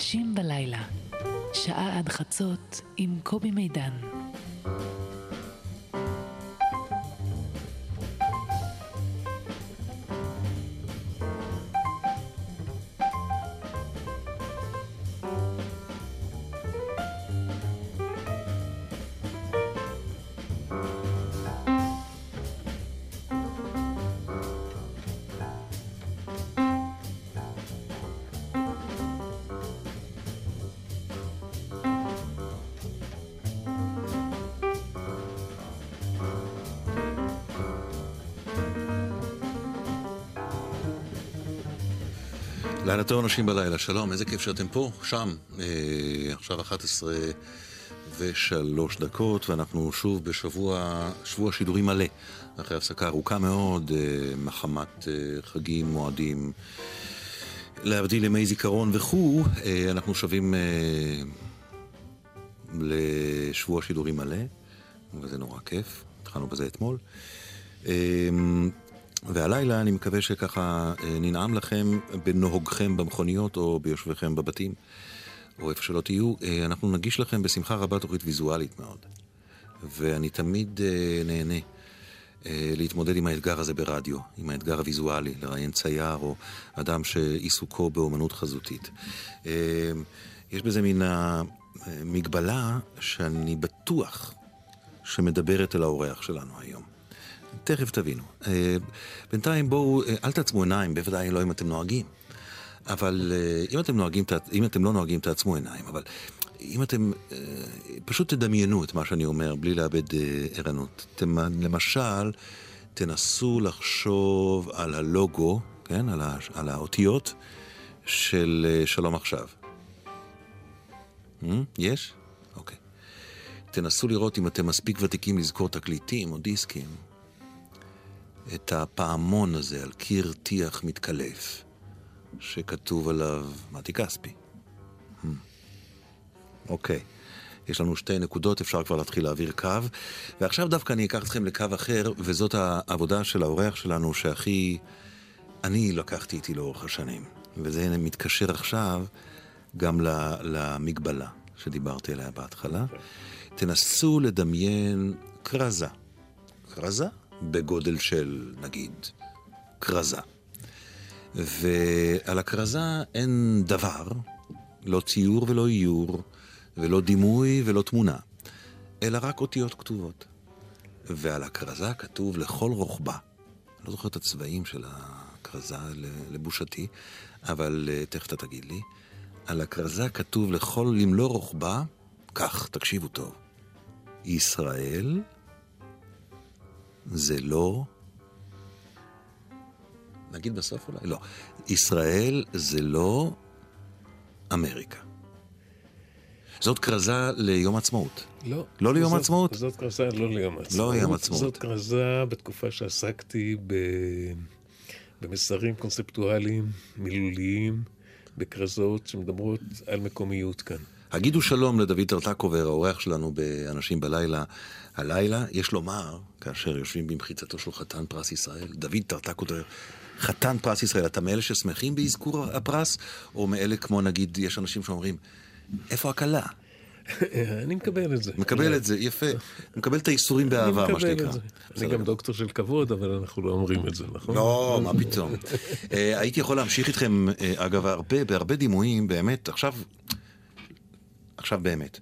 אנשים בלילה, שעה עד חצות עם קובי מידן. לילה טוב אנשים בלילה, שלום, איזה כיף שאתם פה, שם. אה, עכשיו 11 ושלוש דקות, ואנחנו שוב בשבוע, שבוע שידורים מלא, אחרי הפסקה ארוכה מאוד, אה, מחמת אה, חגים, מועדים, להבדיל ימי זיכרון וכו', אה, אנחנו שבים אה, לשבוע שידורים מלא, וזה נורא כיף, התחלנו בזה אתמול. אה, והלילה אני מקווה שככה אה, ננעם לכם בנוהגכם במכוניות או ביושביכם בבתים, או איפה שלא תהיו. אה, אנחנו נגיש לכם בשמחה רבה תוכנית ויזואלית מאוד. ואני תמיד אה, נהנה להתמודד עם האתגר הזה ברדיו, עם האתגר הוויזואלי, לראיין צייר או אדם שעיסוקו באומנות חזותית. יש בזה מין המגבלה שאני בטוח שמדברת אל האורח שלנו היום. תכף תבינו. אה, בינתיים בואו, אה, אל תעצמו עיניים, בוודאי לא אם אתם נוהגים. אבל אה, אם אתם, נוהגים, אם אתם לא נוהגים, תעצמו עיניים. אבל אם אתם, פשוט תדמיינו את מה שאני אומר, בלי לאבד ערנות. אתם, למשל, תנסו לחשוב על הלוגו, כן? על, ה, על האותיות של שלום עכשיו. יש? אוקיי. תנסו לראות אם אתם מספיק ותיקים לזכור תקליטים או דיסקים. את הפעמון הזה על קיר טיח מתקלף, שכתוב עליו מתי כספי. Hmm. אוקיי, okay. יש לנו שתי נקודות, אפשר כבר להתחיל להעביר קו. ועכשיו דווקא אני אקח אתכם לקו אחר, וזאת העבודה של האורח שלנו שהכי... אני לקחתי איתי לאורך השנים. וזה מתקשר עכשיו גם למגבלה שדיברתי עליה בהתחלה. תנסו לדמיין כרזה. כרזה בגודל של, נגיד, כרזה. ועל הכרזה אין דבר, לא ציור ולא איור, ולא דימוי ולא תמונה, אלא רק אותיות כתובות. ועל הכרזה כתוב לכל רוחבה. אני לא זוכר את הצבעים של הכרזה לבושתי, אבל אה, תכף אתה תגיד לי. על הכרזה כתוב לכל, למלוא רוחבה, כך, תקשיבו טוב. ישראל, זה לא... נגיד בסוף אולי? לא. ישראל זה לא אמריקה. זאת כרזה ליום עצמאות. לא. לא ליום זאת, עצמאות? זאת כרזה לא ליום עצמאות. לא ליום עצמאות. זאת כרזה בתקופה שעסקתי ב... במסרים קונספטואליים, מילוליים, בכרזות שמדברות על מקומיות כאן. הגידו שלום לדוד טרטקובר, האורח שלנו ב"אנשים בלילה". הלילה, יש לומר, כאשר יושבים במחיצתו של חתן פרס ישראל, דוד טרטקובר, חתן פרס ישראל, אתה מאלה ששמחים באזכור הפרס, או מאלה כמו נגיד, יש אנשים שאומרים, איפה הכלה? אני מקבל את זה. מקבל את זה, יפה. מקבל את הייסורים באהבה, מה שנקרא. אני גם דוקטור של כבוד, אבל אנחנו לא אומרים את זה, נכון? לא, מה פתאום. אה, הייתי יכול להמשיך איתכם, אה, אגב, בהרבה דימויים, באמת, עכשיו... עכשיו באמת.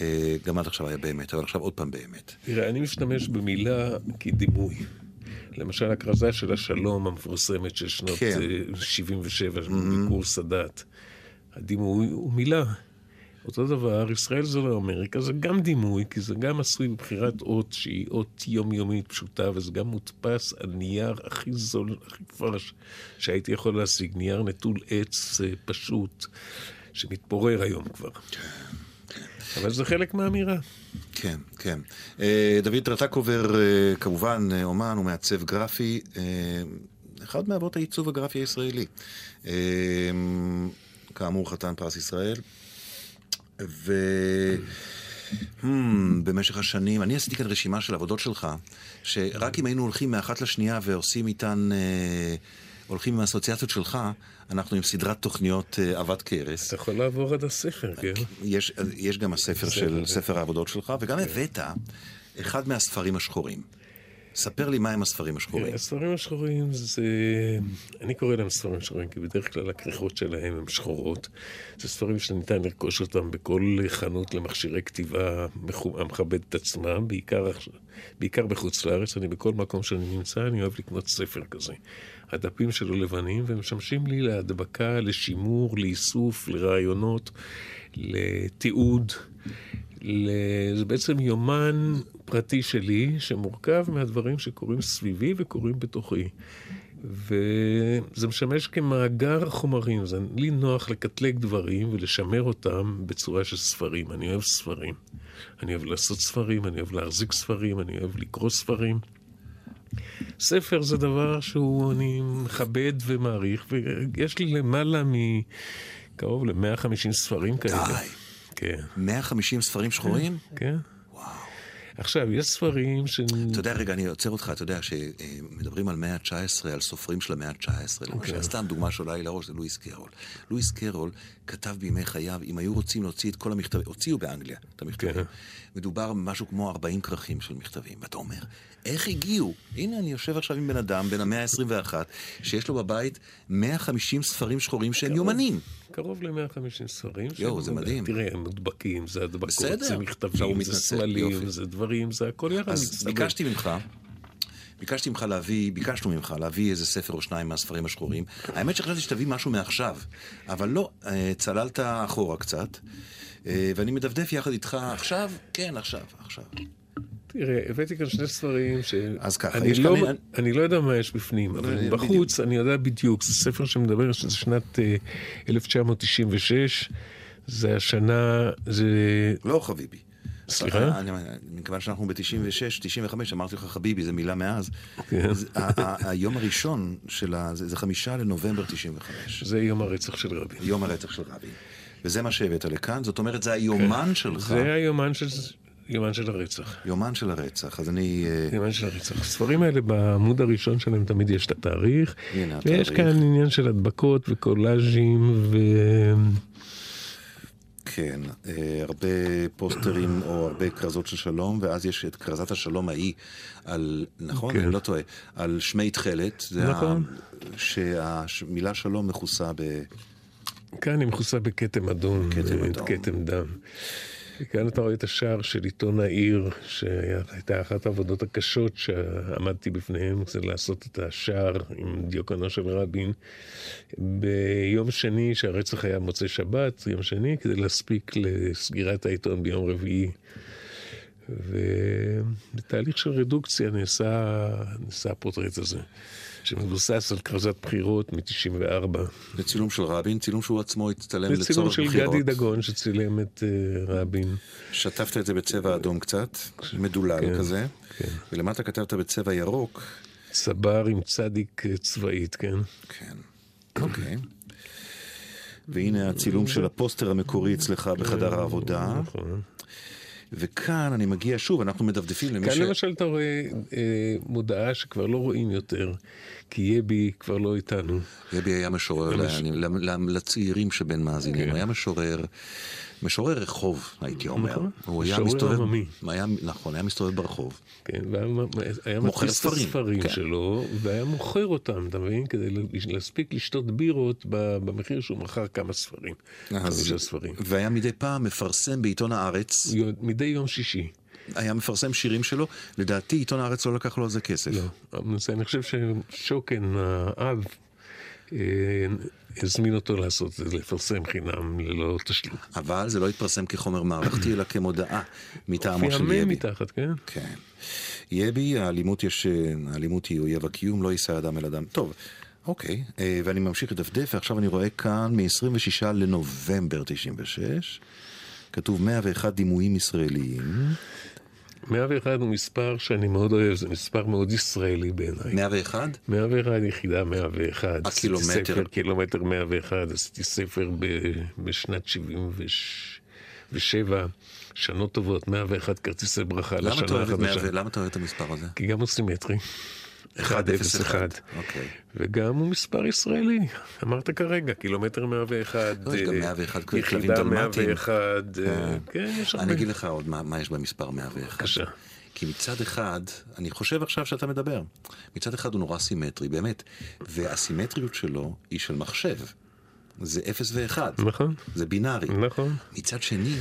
אה, גם עד עכשיו היה באמת, אבל עכשיו עוד פעם באמת. תראה, אני משתמש במילה כדימוי. למשל, הכרזה של השלום המפורסמת של שנות כן. 77, mm-hmm. ביקור סאדאת. הדימוי הוא מילה. אותו דבר, ישראל זה לא אמריקה, זה גם דימוי, כי זה גם עשוי בבחירת אות שהיא אות יומיומית פשוטה, וזה גם מודפס על נייר הכי זול, הכי פרש שהייתי יכול להשיג, נייר נטול עץ אה, פשוט. שמתפורר היום כבר. אבל זה חלק מהאמירה. כן, כן. אה, דוד טרטקובר, אה, כמובן, אה, אומן ומעצב גרפי, אחד מאבות העיצוב הגרפי הישראלי. כאמור, חתן פרס ישראל. ו... Hmm, במשך השנים, אני עשיתי כאן רשימה של עבודות שלך, שרק אם היינו הולכים מאחת לשנייה ועושים איתן... אה, הולכים עם האסוציאציות שלך, אנחנו עם סדרת תוכניות אה, עבת כרס. אתה יכול לעבור עד הספר, כן? יש, יש גם הספר של. ספר העבודות שלך, וגם. הבאת אחד מהספרים השחורים. ספר לי מהם הספרים השחורים. הספרים השחורים זה... אני קורא להם ספרים שחורים, כי בדרך כלל הכריכות שלהם הן שחורות. זה ספרים שניתן לרכוש אותם בכל חנות למכשירי כתיבה המכבדת את עצמה, בעיקר, בעיקר בחוץ לארץ. אני בכל מקום שאני נמצא, אני אוהב לקנות ספר כזה. הדפים שלו לבנים, והם משמשים לי להדבקה, לשימור, לאיסוף, לרעיונות, לתיעוד. ל- זה בעצם יומן פרטי שלי שמורכב מהדברים שקורים סביבי וקורים בתוכי. וזה משמש כמאגר חומרים, זה לי נוח לקטלג דברים ולשמר אותם בצורה של ספרים. אני אוהב ספרים. אני אוהב לעשות ספרים, אני אוהב להחזיק ספרים, אני אוהב לקרוא ספרים. ספר זה דבר שהוא, אני מכבד ומעריך, ויש לי למעלה מקרוב ל-150 ספרים כאלה. די. כן. 150 ספרים שחורים? כן. עכשיו, יש ספרים ש... אתה יודע, רגע, אני עוצר אותך, אתה יודע שמדברים על מאה ה-19, על סופרים של המאה ה-19, אוקיי. למשל, סתם דוגמה שעולה לי לראש זה לואיס קרול. לואיס קרול כתב בימי חייו, אם היו רוצים להוציא את כל המכתבים, הוציאו באנגליה את המכתבים. כן. מדובר במשהו כמו 40 כרכים של מכתבים, ואתה אומר, איך הגיעו? הנה, אני יושב עכשיו עם בן אדם, בן המאה ה-21, שיש לו בבית 150 ספרים שחורים שהם יומנים. קרוב ל-150 ספרים. יואו, זה מדהים. תראה, הם מודבקים, זה הדבקות, בסדר. זה מכתבים, זה סמלים. זה דברים, זה הכל יחד אז מצטבר. ביקשתי ממך, ביקשתי ממך להביא, ביקשנו ממך להביא איזה ספר או שניים מהספרים השחורים. האמת שחשבתי שתביא משהו מעכשיו, אבל לא, אה, צללת אחורה קצת, אה, ואני מדפדף יחד איתך עכשיו, כן, עכשיו, עכשיו. תראה, הבאתי כאן שני ספרים ש... אז ככה, אני יש לא, כאן- אני לא יודע מה יש בפנים, אבל בדיוק. בחוץ אני יודע בדיוק. זה ספר שמדבר, שזה שנת אה, 1996, זה השנה, זה... לא חביבי. סליחה? אני- אני- מכיוון שאנחנו ב-96, 95, אמרתי לך חביבי, זו מילה מאז. ה- היום הראשון של ה... זה חמישה לנובמבר 95. זה יום הרצח של רבין. יום הרצח של רבין. וזה מה שהבאת לכאן, זאת אומרת, זה היומן שלך. כן. זה היומן של, יומן של הרצח. יומן של הרצח, אז אני... אה, עניין של הרצח. הספרים האלה בעמוד הראשון שלהם תמיד יש את התאריך. הנה ויש התאריך. כאן עניין של הדבקות וקולאז'ים ו... כן, אה, הרבה פוסטרים או הרבה כרזות של שלום, ואז יש את כרזת השלום ההיא על, נכון? כן. אני לא טועה, על שמי תכלת. נכון. שהמילה שלום מכוסה ב... כאן היא מכוסה בכתם אדום, כתם אה, אדום. כתם דם. וכאן אתה רואה את השער של עיתון העיר, שהייתה אחת העבודות הקשות שעמדתי בפניהם, זה לעשות את השער עם דיוקנו של רבין ביום שני, שהרצח היה מוצאי שבת, יום שני, כדי להספיק לסגירת העיתון ביום רביעי. ובתהליך של רדוקציה נעשה, נעשה הפורטרט הזה, שמבוסס על כרזת בחירות מ-94. זה צילום של רבין, צילום שהוא עצמו הצטלם זה צילום לצורך של בחירות. גדי דגון שצילם את uh, רבין. שטפת את זה בצבע אדום קצת, מדולל כן, כזה, כן. ולמטה כתבת בצבע ירוק. צבר עם צדיק אה, צבאית, כן? כן, אוקיי. והנה הצילום של הפוסטר המקורי אצלך בחדר העבודה. נכון. וכאן אני מגיע שוב, אנחנו מדפדפים למי כאן ש... למשל אתה רואה אה, מודעה שכבר לא רואים יותר, כי יבי כבר לא איתנו. יבי היה משורר לצעירים שבין מאזינים, כן. היה משורר, משורר רחוב, הייתי אומר. נכון. הוא היה מסתובב, עממי. היה, נכון, היה מסתובב ברחוב. כן, והיה היה מוכר את ספרים, הספרים כן. שלו, והיה מוכר אותם, אתה מבין? כדי להספיק לשתות בירות במחיר שהוא מכר כמה ספרים. אז- חמישה ספרים. והיה מדי פעם מפרסם בעיתון הארץ, מדי יום שישי. היה מפרסם שירים שלו, לדעתי עיתון הארץ לא לקח לו על זה כסף. לא, אני חושב ששוקן, האב, אה, הזמין אותו לעשות את זה, לפרסם חינם ללא תשלום. אבל זה לא התפרסם כחומר מערכתי, אלא כמודעה מטעמו של הופיע יבי. מתחת, כן? כן. יבי, האלימות יש, האלימות היא אויב הקיום, לא יישא אדם אל אדם. טוב, אוקיי, אה, ואני ממשיך לדפדף, ועכשיו אני רואה כאן מ-26 לנובמבר 96, כתוב 101 דימויים ישראליים. 101 הוא מספר שאני מאוד אוהב, זה מספר מאוד ישראלי בעיניי. 101? 101 יחידה 101. עשיתי הקילומטר. ספר קילומטר 101, עשיתי ספר ב- בשנת 77, שנות טובות, 101 כרטיסי ברכה לשנה אוהב את 100 החדשה. למה אתה אוהב את המספר הזה? כי גם הוא סימטרי. 101. אוקיי. וגם הוא מספר ישראלי, אמרת כרגע, קילומטר 101. לא, יש גם אה, 101 כלבים יחידה דלמטיים. 101, אה, כן, יש הרבה. אני אגיד לך עוד מה יש במספר 101. בבקשה. כי מצד אחד, אני חושב עכשיו שאתה מדבר, מצד אחד הוא נורא סימטרי, באמת, והסימטריות שלו היא של מחשב. זה 0 ו-1. נכון, זה בינארי. נכון. מצד שני,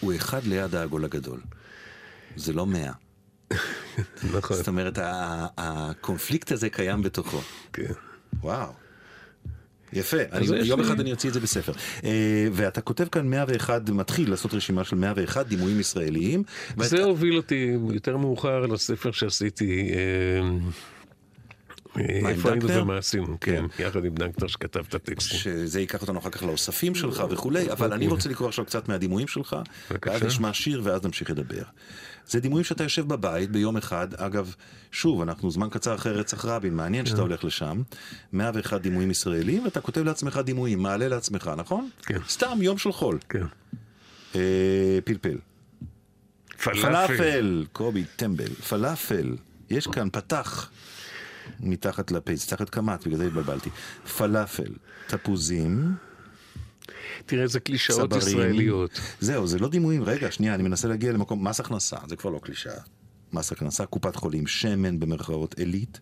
הוא אחד ליד העגול הגדול. זה לא 100. נכון, זאת אומרת, ה- הקונפליקט הזה קיים בתוכו. כן. וואו. יפה, אני, יום לי- אחד אני אוציא את זה בספר. אה, ואתה כותב כאן 101, מתחיל לעשות רשימה של 101 דימויים ישראליים. ואת- זה הוביל אותי יותר מאוחר לספר שעשיתי, עם איפה היינו? ומה עשינו, כן, יחד עם דנקטר שכתב את הטקסטים. שזה ייקח אותנו אחר כך לאוספים שלך וכולי, אבל אני רוצה לקרוא עכשיו קצת מהדימויים שלך. ואז נשמע שיר ואז נמשיך לדבר. זה דימויים שאתה יושב בבית ביום אחד, אגב, שוב, אנחנו זמן קצר אחרי רצח רבין, מעניין שאתה הולך לשם, 101 דימויים ישראלים, ואתה כותב לעצמך דימויים, מעלה לעצמך, נכון? כן. סתם, יום של חול. כן. אה, פלפל. פלאפל. פלאפל, קובי טמבל, פלאפל, יש כאן פתח מתחת לפייס, תחת קמ"ט, בגלל זה התבלבלתי. פלאפל, תפוזים, תראה איזה קלישאות צברים. ישראליות. זהו, זה לא דימויים, רגע, שנייה, אני מנסה להגיע למקום, מס הכנסה, זה כבר לא קלישאה. מס הכנסה, קופת חולים, שמן במרכאות, עילית.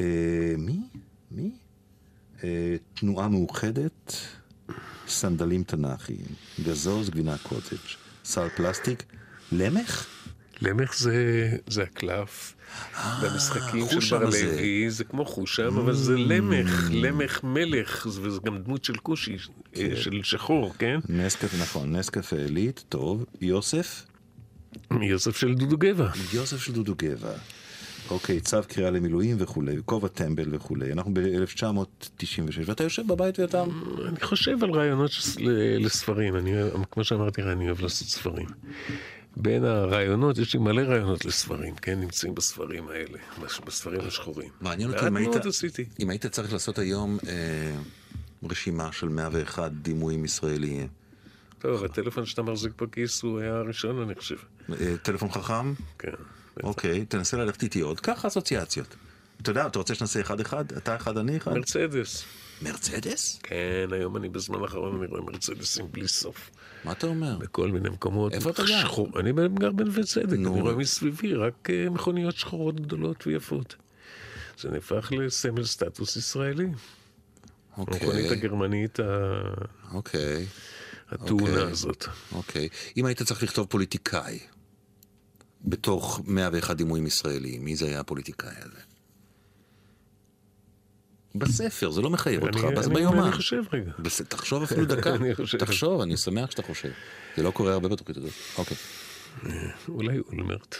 אה, מי? מי? אה, תנועה מאוחדת, סנדלים תנ"כיים, גזוז, גבינה קוטג', סל פלסטיק, למך? למך זה, זה הקלף. במשחקים של בר. לוי זה כמו חושם, אבל זה למך, למך מלך, וזה גם דמות של כושי, אה, של שחור, כן? נסקפה, נכון, נסקפה עילית, טוב, יוסף? יוסף של דודו גבע. יוסף של דודו גבע. אוקיי, צו קריאה למילואים וכולי, כובע טמבל וכולי. אנחנו ב-1996, ואתה יושב בבית ואתה... אני חושב על רעיונות לספרים, אני, כמו שאמרתי לך, אני אוהב לעשות ספרים. בין הרעיונות, יש לי מלא רעיונות לספרים, כן? נמצאים בספרים האלה, בס- בספרים השחורים. מעניין אותי אם היית... מאוד עשיתי. אם היית צריך לעשות היום אה, רשימה של 101 דימויים ישראליים. טוב, הטלפון שאתה מחזיק בכיס הוא היה הראשון, אני חושב. אה, טלפון חכם? כן. אוקיי, תנסה ללכת איתי עוד. קח אסוציאציות. אתה יודע, אתה רוצה שנעשה אחד-אחד? אתה אחד, אני אחד? מרצדס. מרצדס? כן, היום אני בזמן האחרון אני רואה מרצדסים בלי סוף. מה אתה אומר? בכל מיני מקומות. איפה אתה גר? שחור- אני גר בנווה צדק, נו. אני רואה מסביבי רק אה, מכוניות שחורות גדולות ויפות. זה נהפך לסמל סטטוס ישראלי. המכונית אוקיי, הגרמנית ה- אוקיי, הטעונה אוקיי. הזאת. אוקיי. אם היית צריך לכתוב פוליטיקאי בתוך 101 דימויים ישראליים, מי זה היה הפוליטיקאי הזה? בספר, זה לא מחייב אותך, אז ביומן. אני חושב רגע. תחשוב אפילו דקה. תחשוב, אני שמח שאתה חושב. זה לא קורה הרבה בתוכנית הזאת. אוקיי, אולי אולמרט.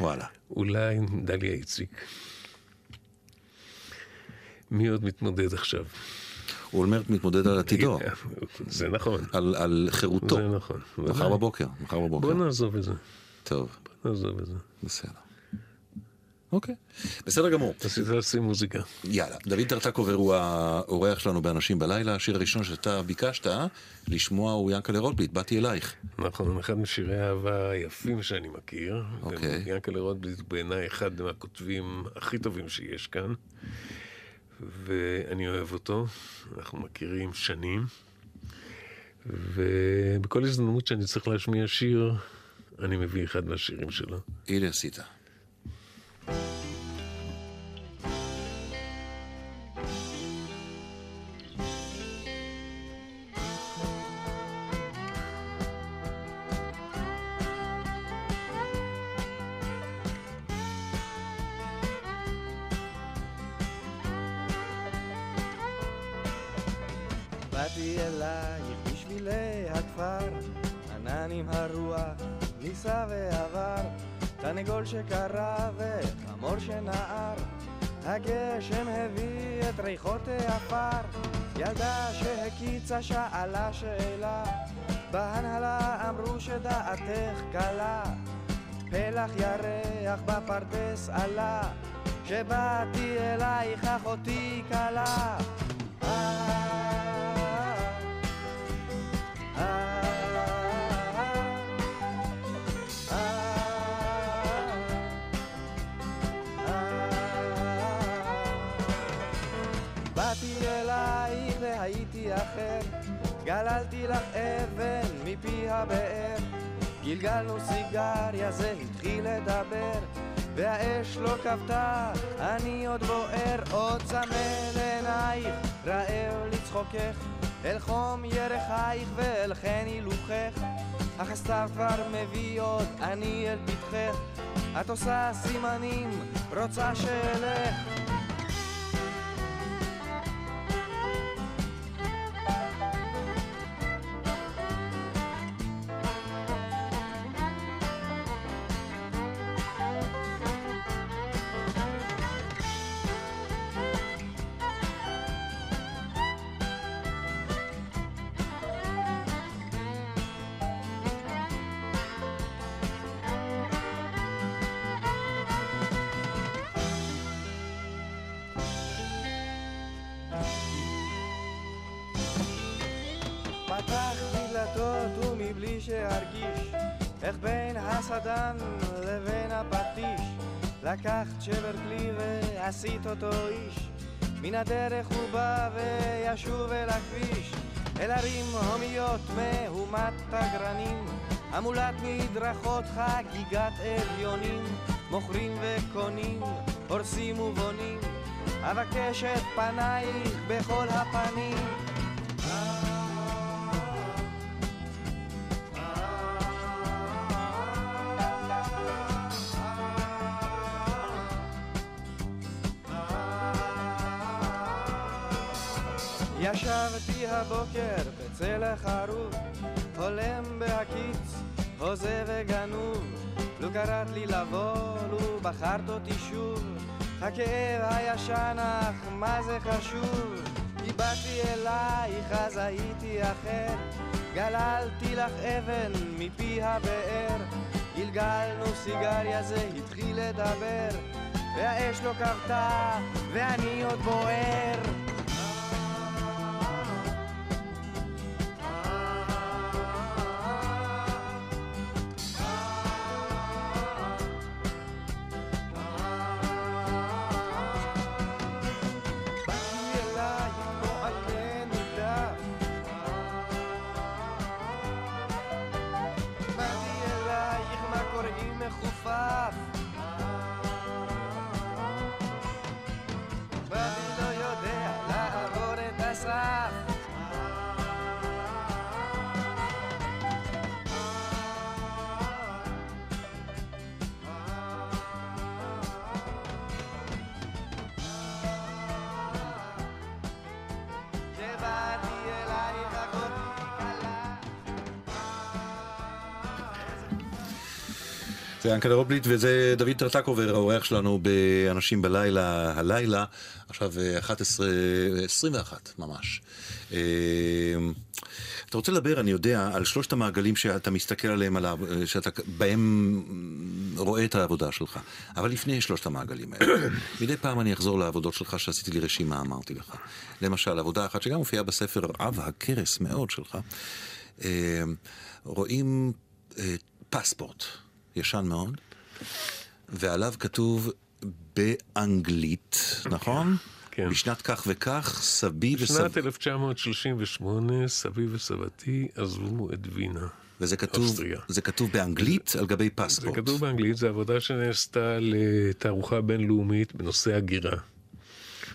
וואלה. אולי דליה איציק. מי עוד מתמודד עכשיו? אולמרט מתמודד על עתידו, זה נכון. על, על חירותו. זה נכון. מחר. בבוקר, מחר בבוקר. בוא נעזוב את זה. טוב, בוא נעזוב את זה. בסדר. אוקיי. בסדר גמור. לשים מוזיקה. יאללה, דוד טרטקובר הוא האורח שלנו באנשים בלילה. השיר הראשון שאתה ביקשת לשמוע הוא ינקלה רוטבליט, באתי אלייך. נכון, אחד משירי האהבה היפים שאני מכיר. אוקיי. ינקלה רוטבליט הוא בעיניי אחד מהכותבים הכי טובים שיש כאן. ואני אוהב אותו, אנחנו מכירים שנים. ובכל הזדמנות שאני צריך להשמיע שיר, אני מביא אחד מהשירים שלו. הנה עשית. באתי אלייך בשבילי הכפר, ענן עם הרוח נישא ועבר, תרנגול שקרא וחמור שנער, הגשם הביא את ריחות העפר, ילדה שהקיצה שאלה שאלה, בהנהלה אמרו שדעתך קלה, פלח ירח בפרדס עלה, שבאתי אלייך אחותי כלה. גללתי לך אבן מפי הבאר, גלגלנו סיגריה, זה התחיל לדבר, והאש לא כבתה, אני עוד בוער, עוד צמא לעינייך, רעב לצחוקך, אל חום ירחייך ואל חן הילוכך, אך הסתיו כבר מביא עוד, אני אל פתחך, את עושה סימנים, רוצה שאלך. ומבלי שארגיש איך בין הסדן לבין הפטיש לקחת שבר כלי ועשית אותו איש. מן הדרך הוא בא וישוב אל הכביש אל ערים הומיות מהומת תגרנים המולת מדרכות חגיגת אביונים מוכרים וקונים הורסים ובונים. אבקש את פנייך בכל הפנים בצל החרוב, חולם בהקיץ, הוזה וגנוב. לו קראת לי לבוא, לו בחרת אותי שוב, הכאב הישן אך מה זה חשוב? כי באתי אלייך אז הייתי אחר, גללתי לך אבן מפי הבאר, גלגלנו סיגריה זה התחיל לדבר, והאש לא כבתה ואני עוד בוער. זה ינקל'ה רוטבליט וזה דוד טרטקובר, האורח שלנו באנשים בלילה, הלילה, עכשיו 11, 21 ממש. אה, אתה רוצה לדבר, אני יודע, על שלושת המעגלים שאתה מסתכל עליהם, עליו, שאתה בהם רואה את העבודה שלך. אבל לפני שלושת המעגלים האלה, מדי פעם אני אחזור לעבודות שלך שעשיתי לי רשימה, אמרתי לך. למשל, עבודה אחת שגם מופיעה בספר עב הכרס מאוד שלך, אה, רואים אה, פספורט. ישן מאוד, ועליו כתוב באנגלית, נכון? כן. בשנת כך וכך, סבי וסב... בשנת 1938 סבי וסבתי עזבו את וינה. וזה כתוב, אוסטריה. זה כתוב באנגלית על גבי זה פספורט. כתוב באנגלית, זו עבודה שנעשתה לתערוכה בינלאומית בנושא הגירה,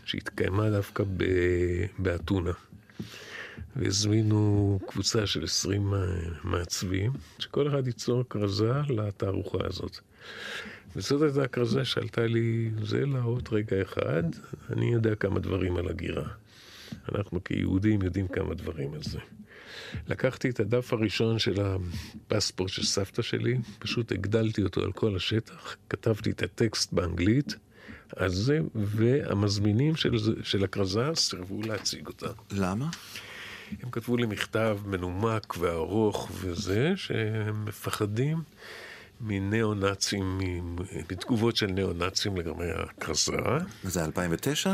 שהתקיימה דווקא באתונה. והזמינו קבוצה של 20 מעצבים, שכל אחד ייצור כרזה לתערוכה הזאת. וזאת הייתה הכרזה שעלתה לי, זה להראות רגע אחד, אני יודע כמה דברים על הגירה. אנחנו כיהודים יודעים כמה דברים על זה. לקחתי את הדף הראשון של הפספורט של סבתא שלי, פשוט הגדלתי אותו על כל השטח, כתבתי את הטקסט באנגלית על זה, והמזמינים של, של הכרזה סירבו להציג אותה. למה? הם כתבו לי מכתב מנומק וארוך וזה, שהם מפחדים מניאו-נאצים, מתגובות של ניאו-נאצים לגבי הכרזה, זה 2009?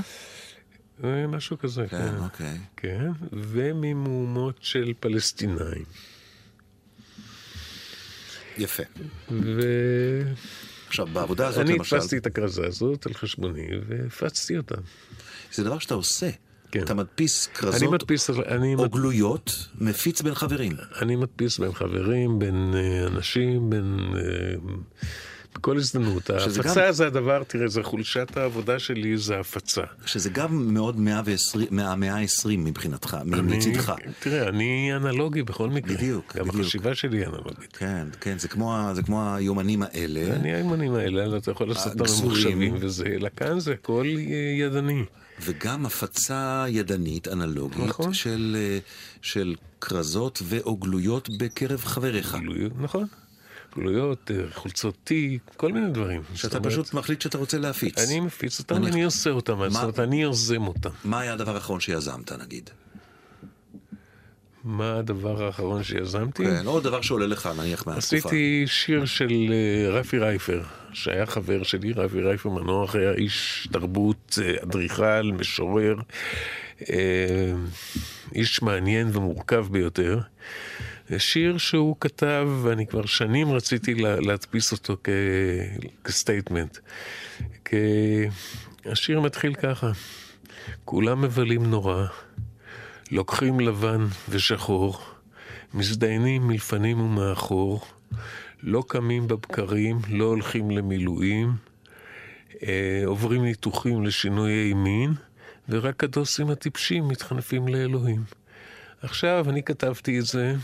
אה, משהו כזה, כן, כן. אוקיי. כן, וממהומות של פלסטינאים. יפה. ואני עכשיו, בעבודה הזאת למשל, הדפסתי את הכרזה הזאת על חשבוני והפצתי אותה. זה דבר שאתה עושה. כן. אתה מדפיס אני כרזות מדפיס, אני, או מד... גלויות, מפיץ בין חברים. אני מדפיס בין חברים, בין אה, אנשים, בין... אה, בכל הזדמנות. ההפצה גם- זה הדבר, תראה, זה חולשת העבודה שלי, זה הפצה. שזה גם מאוד 120, מהמאה ה-20 מבחינתך, מ- מצידך. תראה, אני אנלוגי בכל מקרה. בדיוק, גם בדיוק. החשיבה שלי היא אנלוגית. כן, כן, זה כמו, זה כמו היומנים האלה. אני האימונים האלה, אתה יכול לעשות הגזורים. ממוחשבים וזה, אלא כאן זה הכל אה, ידני. וגם הפצה ידנית, אנלוגית, נכון. של, אה, של כרזות ואו גלויות בקרב חבריך. גלויות, נכון. גלויות, אה, חולצות תיק, כל מיני דברים. שאתה אומרת, פשוט מחליט שאתה רוצה להפיץ. אני מפיץ אותם, נניח- אני עושה אותם, זאת אומרת, אני יוזם אותם. מה היה הדבר האחרון שיזמת, נגיד? מה הדבר האחרון שיזמתי? כן, או דבר שעולה לך, נניח, מהתקופה. עשיתי שיר של אה, רפי רייפר, שהיה חבר שלי, רפי רייפר מנוח, היה איש תרבות, אה, אדריכל, משורר, אה, איש מעניין ומורכב ביותר. שיר שהוא כתב, ואני כבר שנים רציתי לה, להדפיס אותו כ, כ statement. כ... השיר מתחיל ככה: כולם מבלים נורא, לוקחים לבן ושחור, מזדיינים מלפנים ומאחור, לא קמים בבקרים, לא הולכים למילואים, אה, עוברים ניתוחים לשינויי מין, ורק הדוסים הטיפשים מתחנפים לאלוהים. עכשיו, אני כתבתי את זה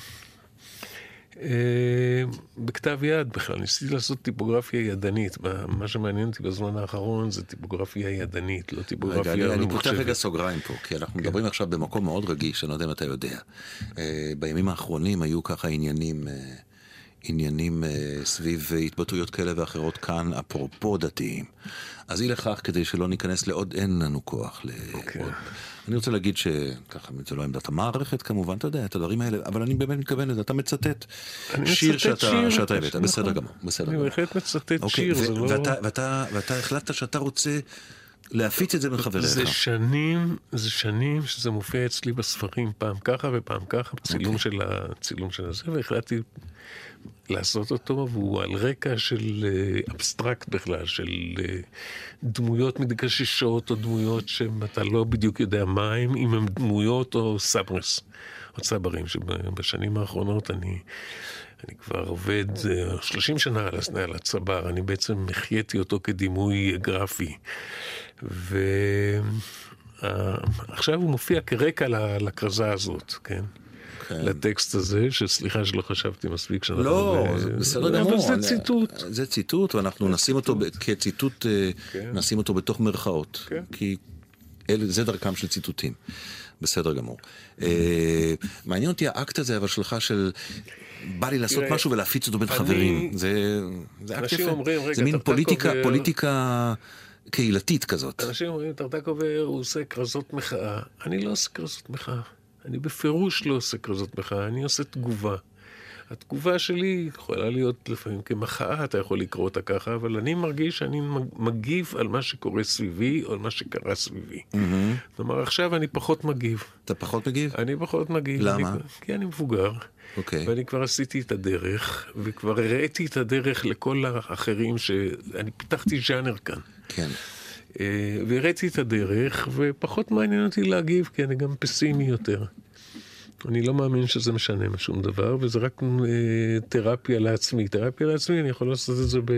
אה, בכתב יד בכלל, ניסיתי לעשות טיפוגרפיה ידנית. מה שמעניין אותי בזמן האחרון זה טיפוגרפיה ידנית, לא רגע, טיפוגרפיה אני, אני פותח. רגע סוגריים פה, כי אנחנו מדברים עכשיו במקום מאוד רגיש, אני לא יודע אם אתה יודע. אה, בימים האחרונים היו ככה עניינים, אה, עניינים אה, סביב התבטאויות כאלה ואחרות כאן, אפרופו דתיים. אז אי לכך, כדי שלא ניכנס לעוד, אין לנו כוח. אוקיי. לעוד. אני רוצה להגיד שככה, זה לא עמדת המערכת כמובן, אתה יודע, את הדברים האלה, אבל אני באמת מתכוון לזה, אתה מצטט אני שיר שאתה, הבאת, נכון. בסדר גמור, בסדר אני גמור. בהחלט מצטט אוקיי, שיר, זה לא... ואתה, החלטת שאתה רוצה להפיץ את זה בין חבריך. זה שנים, זה שנים שזה מופיע אצלי בספרים, פעם ככה ופעם ככה, צילום אוקיי. של הצילום של הזה, והחלטתי לעשות אותו, והוא על רקע של אה, אבסטרקט בכלל, של אה, דמויות מתגששות, או דמויות שאתה לא בדיוק יודע מה הם, אם הם דמויות או סברס, או צברים, שבשנים האחרונות אני... אני כבר עובד אה, 30 שנה על, הצבר, אני בעצם החייתי אותו כדימוי גרפי. ועכשיו הוא מופיע כרקע לכרזה הזאת, כן? כן. לטקסט הזה, שסליחה שלא חשבתי מספיק שאנחנו... לא, ב- זה בסדר גמור. אבל זה אני- ציטוט. זה ציטוט, ואנחנו נשים אותו ב- כציטוט, אה, כן. נשים אותו בתוך מרכאות. כן. כי אלה- זה דרכם של ציטוטים. בסדר גמור. אה, מעניין אותי האקט הזה, אבל שלך של... בא לי לעשות משהו ולהפיץ אותו בין חברים. זה זה אקט יפה. אומרים, זה מין פוליטיקה קהילתית כזאת. אנשים אומרים, טרטקובר הוא עושה כרזות מחאה. אני לא עושה כרזות מחאה. אני בפירוש לא עושה כרזות מחאה, אני עושה תגובה. התגובה שלי יכולה להיות לפעמים כמחאה, אתה יכול לקרוא אותה ככה, אבל אני מרגיש שאני מגיב על מה שקורה סביבי, או על מה שקרה סביבי. כלומר, עכשיו אני פחות מגיב. אתה פחות מגיב? אני פחות מגיב. למה? אני, כי אני מבוגר. אוקיי. ואני כבר עשיתי את הדרך, וכבר הראיתי את הדרך לכל האחרים, שאני פיתחתי ז'אנר כאן. כן. אה, והראיתי את הדרך, ופחות מעניין אותי להגיב, כי אני גם פסימי יותר. אני לא מאמין שזה משנה שום דבר, וזה רק אה, תרפיה לעצמי. תרפיה לעצמי, אני יכול לעשות את זה ב...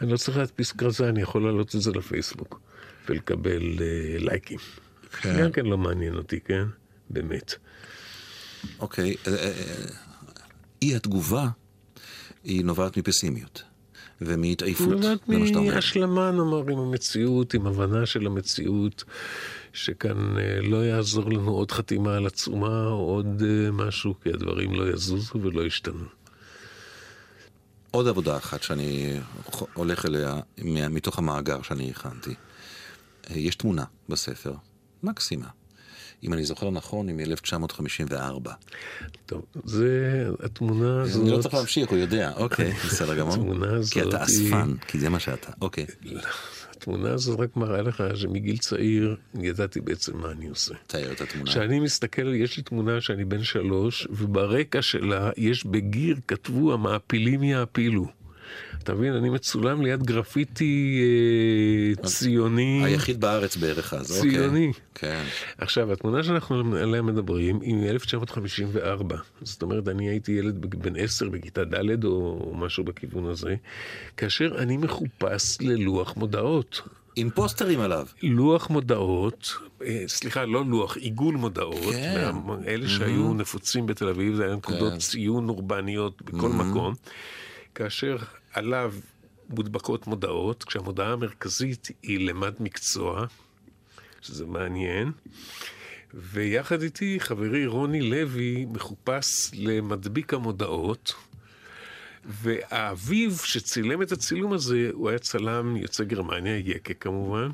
אני לא צריך להדפיס כרזה, אני יכול להעלות את זה לפייסבוק, ולקבל אה, לייקים. כן. גם כן לא מעניין אותי, כן? באמת. אוקיי. אה, אה, אי התגובה היא נובעת מפסימיות. ומהתעייפות. זה מה שאתה אומר. מהשלמה, נאמר, עם המציאות, עם הבנה של המציאות, שכאן אה, לא יעזור לנו עוד חתימה על עצומה או עוד אה, משהו, כי הדברים לא יזוזו ולא ישתנו. עוד עבודה אחת שאני הולך אליה מתוך המאגר שאני הכנתי. אה, יש תמונה בספר, מקסימה. אם אני זוכר נכון, היא מ-1954. טוב, זה, התמונה הזאת... אני לא צריך להמשיך, הוא יודע. אוקיי, בסדר גמור. התמונה הזאת כי אתה אספן, כי זה מה שאתה. אוקיי. התמונה הזאת רק מראה לך שמגיל צעיר ידעתי בעצם מה אני עושה. תאר את התמונה. כשאני מסתכל, יש לי תמונה שאני בן שלוש, וברקע שלה יש בגיר, כתבו המעפילים יעפילו. אתה מבין, אני מצולם ליד גרפיטי אה, ציוני. היחיד בארץ בערך אז, אוקיי. ציוני. כן. עכשיו, התמונה שאנחנו עליה מדברים היא מ-1954. זאת אומרת, אני הייתי ילד בן עשר בכיתה ד' או משהו בכיוון הזה, כאשר אני מחופש ללוח מודעות. עם פוסטרים עליו. לוח מודעות, אה, סליחה, לא לוח, עיגול מודעות, כן. אלה שהיו mm-hmm. נפוצים בתל אביב, זה היה נקודות כן. ציון אורבניות בכל mm-hmm. מקום, כאשר עליו מודבקות מודעות, כשהמודעה המרכזית היא למד מקצוע, שזה מעניין. ויחד איתי חברי רוני לוי מחופש למדביק המודעות, והאביב שצילם את הצילום הזה, הוא היה צלם יוצא גרמניה, יקה כמובן.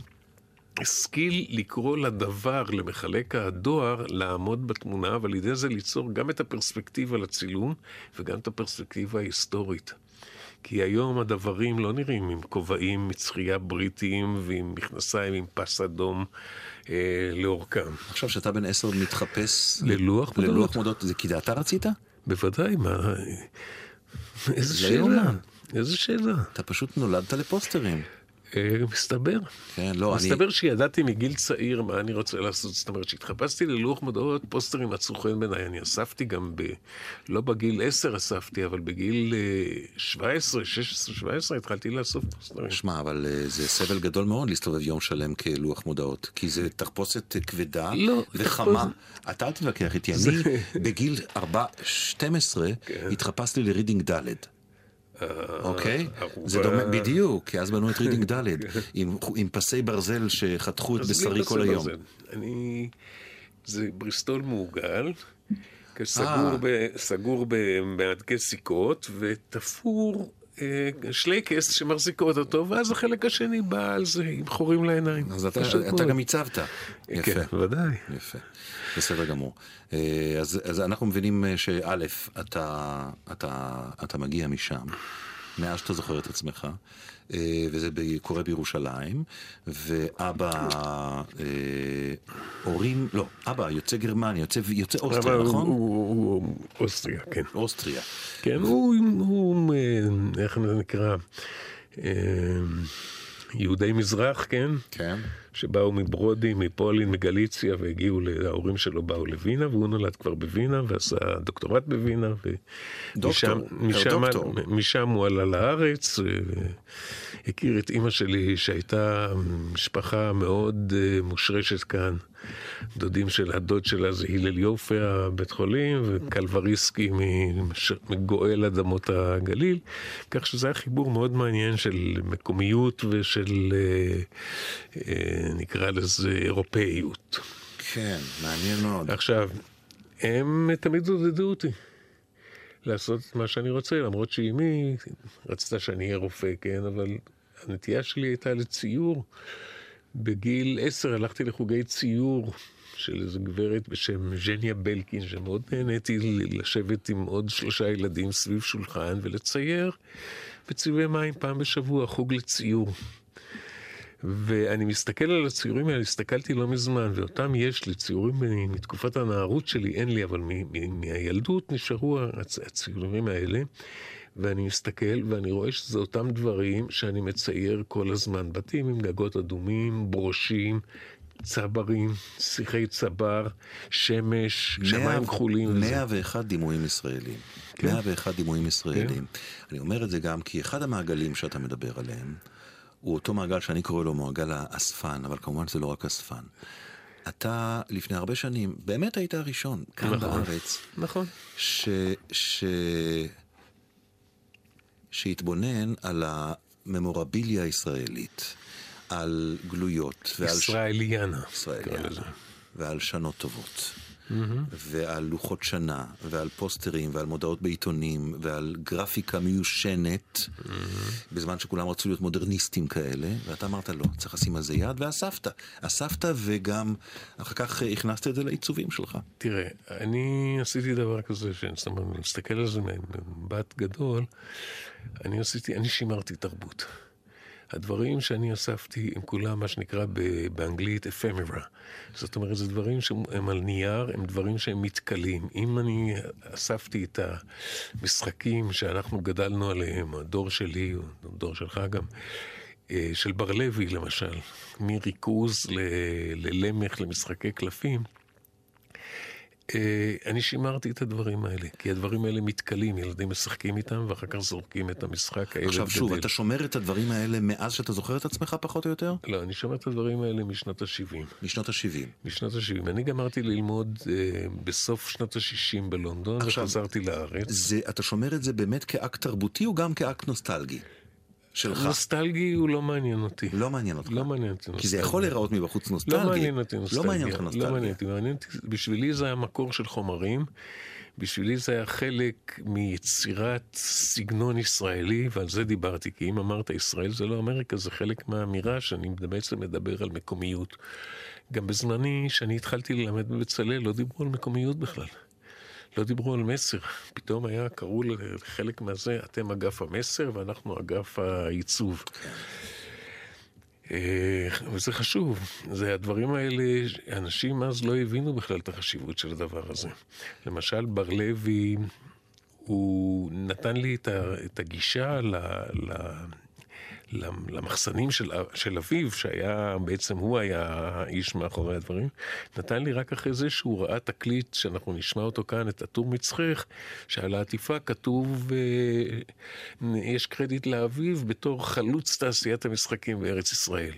השכיל לקרוא לדבר, למחלק הדואר, לעמוד בתמונה, ועל ידי זה ליצור גם את הפרספקטיבה לצילום וגם את הפרספקטיבה ההיסטורית. כי היום הדברים לא נראים עם כובעים מצחייה בריטיים ועם מכנסיים עם פס אדום אה, לאורכם. עכשיו שאתה בן עשר מתחפש ללוח מודעות. ללוח מודעות, זה כי אתה רצית? בוודאי, מה... איזה שאלה. איזה שאלה. אתה פשוט נולדת לפוסטרים. אה, מסתבר. כן, לא, מסתבר אני... מסתבר שידעתי מגיל צעיר מה אני רוצה לעשות. זאת אומרת, כשהתחפשתי ללוח מודעות, פוסטרים מצאו חן בעיניי. אני אספתי גם ב... לא בגיל 10 אספתי, אבל בגיל 17, 16, 17 התחלתי לאסוף פוסטרים. שמע, אבל אה, זה סבל גדול מאוד להסתובב יום שלם כלוח מודעות. כי זה תחפושת כבדה לא, וחמה. תחפוש... אתה אל תתווכח איתי, אני בגיל 4, 12 כן. התחפשתי לרידינג ד'. אוקיי? זה דומה, בדיוק, כי אז בנו את רידינג ד' עם פסי ברזל שחתכו את בשרי כל היום. אני... זה בריסטול מעוגל, סגור במהדקי סיכות ותפור אה, שלייקס שמחזיקות אותו, ואז החלק השני בא על זה עם חורים לעיניים. אז אתה גם הצבת. יפה. כן, ודאי. יפה. בסדר גמור. אה, אז, אז אנחנו מבינים אה, שא', אתה, אתה, אתה מגיע משם, מאז שאתה זוכר את עצמך, אה, וזה קורה בירושלים, ואבא, הורים, לא, אבא יוצא גרמניה, יוצא, יוצא אוסטריה, נכון? הוא, הוא, הוא אוסטריה, כן. אוסטריה. כן, הוא, הוא איך זה נקרא? יהודי מזרח, כן? כן. שבאו מברודי, מפולין, מגליציה, והגיעו, ההורים שלו באו לווינה, והוא נולד כבר בווינה, ועשה דוקטורט בווינה. דוקטור, משם, דוקטור. משם הוא עלה לארץ, הכיר את אימא שלי, שהייתה משפחה מאוד אה, מושרשת כאן. דודים של הדוד שלה זה הלל יופי, הבית חולים, וקלבריסקי מגואל אדמות הגליל, כך שזה היה חיבור מאוד מעניין של מקומיות ושל, אה, אה, נקרא לזה, אירופאיות. כן, מעניין מאוד. עכשיו, הם תמיד עודדו אותי. לעשות את מה שאני רוצה, למרות שאימי רצתה שאני אהיה רופא, כן, אבל הנטייה שלי הייתה לציור. בגיל עשר הלכתי לחוגי ציור של איזו גברת בשם ז'ניה בלקין, שמאוד נהניתי לשבת עם עוד שלושה ילדים סביב שולחן ולצייר בצבעי מים פעם בשבוע, חוג לציור. ואני מסתכל על הציורים האלה, הסתכלתי לא מזמן, ואותם יש לי, ציורים מתקופת הנערות שלי, אין לי, אבל מהילדות נשארו הציורים האלה. ואני מסתכל ואני רואה שזה אותם דברים שאני מצייר כל הזמן. בתים עם גגות אדומים, ברושים, צברים, שיחי צבר, שמש, שמיים כחולים. 101 דימויים ישראלים. כן. 101 דימויים ישראלים. כן. אני אומר את זה גם כי אחד המעגלים שאתה מדבר עליהם, הוא אותו מעגל שאני קורא לו מעגל האספן, אבל כמובן זה לא רק אספן. אתה לפני הרבה שנים באמת היית הראשון כאן נכון, בארץ. נכון. ש... ש... שהתבונן על הממורביליה הישראלית, על גלויות. ועל ישראליאנה. ישראליאנה. ועל שנות טובות. Mm-hmm. ועל לוחות שנה, ועל פוסטרים, ועל מודעות בעיתונים, ועל גרפיקה מיושנת, mm-hmm. בזמן שכולם רצו להיות מודרניסטים כאלה, ואתה אמרת לא, צריך לשים על זה יד, ואספת. אספת וגם אחר כך הכנסת את זה לעיצובים שלך. תראה, אני עשיתי דבר כזה, שאני מסתכל על זה ממבט גדול, אני עשיתי, אני שימרתי תרבות. הדברים שאני אספתי הם כולם מה שנקרא באנגלית אפמרה. זאת אומרת, זה דברים שהם על נייר, הם דברים שהם מתכלים. אם אני אספתי את המשחקים שאנחנו גדלנו עליהם, הדור שלי, הדור שלך גם, אה, של בר לוי למשל, מריכוז ללמך למשחקי קלפים, אני שימרתי את הדברים האלה, כי הדברים האלה מתכלים, ילדים משחקים איתם ואחר כך זורקים את המשחק, עכשיו שוב, אתה שומר את הדברים האלה מאז שאתה זוכר את עצמך פחות או יותר? לא, אני שומר את הדברים האלה משנות ה-70. משנות ה-70. משנות ה-70. אני גמרתי ללמוד אה, בסוף שנות ה-60 בלונדון, עכשיו, וחזרתי לארץ. זה, אתה שומר את זה באמת כאקט תרבותי או גם כאקט נוסטלגי? שלך. נוסטלגי הוא לא מעניין אותי. לא מעניין אותך. לא מעניין אותי נוסטלגי. כי זה יכול להיראות מבחוץ נוסטלגי. לא מעניין אותי נוסטלגי. לא מעניין אותך נוסטלגי. לא מעניין אותי. מעניין אותי, בשבילי זה היה מקור של חומרים. בשבילי זה היה חלק מיצירת סגנון ישראלי, ועל זה דיברתי, כי אם אמרת ישראל זה לא אמריקה, זה חלק מהאמירה שאני בעצם מדבר על מקומיות. גם בזמני, שאני התחלתי ללמד בבצלאל, לא דיברו על מקומיות בכלל. לא דיברו על מסר. פתאום היה, קראו לחלק מהזה, אתם אגף המסר ואנחנו אגף העיצוב. אה, וזה חשוב, זה הדברים האלה, אנשים אז לא הבינו בכלל את החשיבות של הדבר הזה. למשל, בר לוי, הוא נתן לי את הגישה. למחסנים של, של אביו, שהיה, בעצם הוא היה האיש מאחורי הדברים, נתן לי רק אחרי זה שהוא ראה תקליט, שאנחנו נשמע אותו כאן, את הטור מצחך, שעל העטיפה כתוב, אה, יש קרדיט לאביו בתור חלוץ תעשיית המשחקים בארץ ישראל.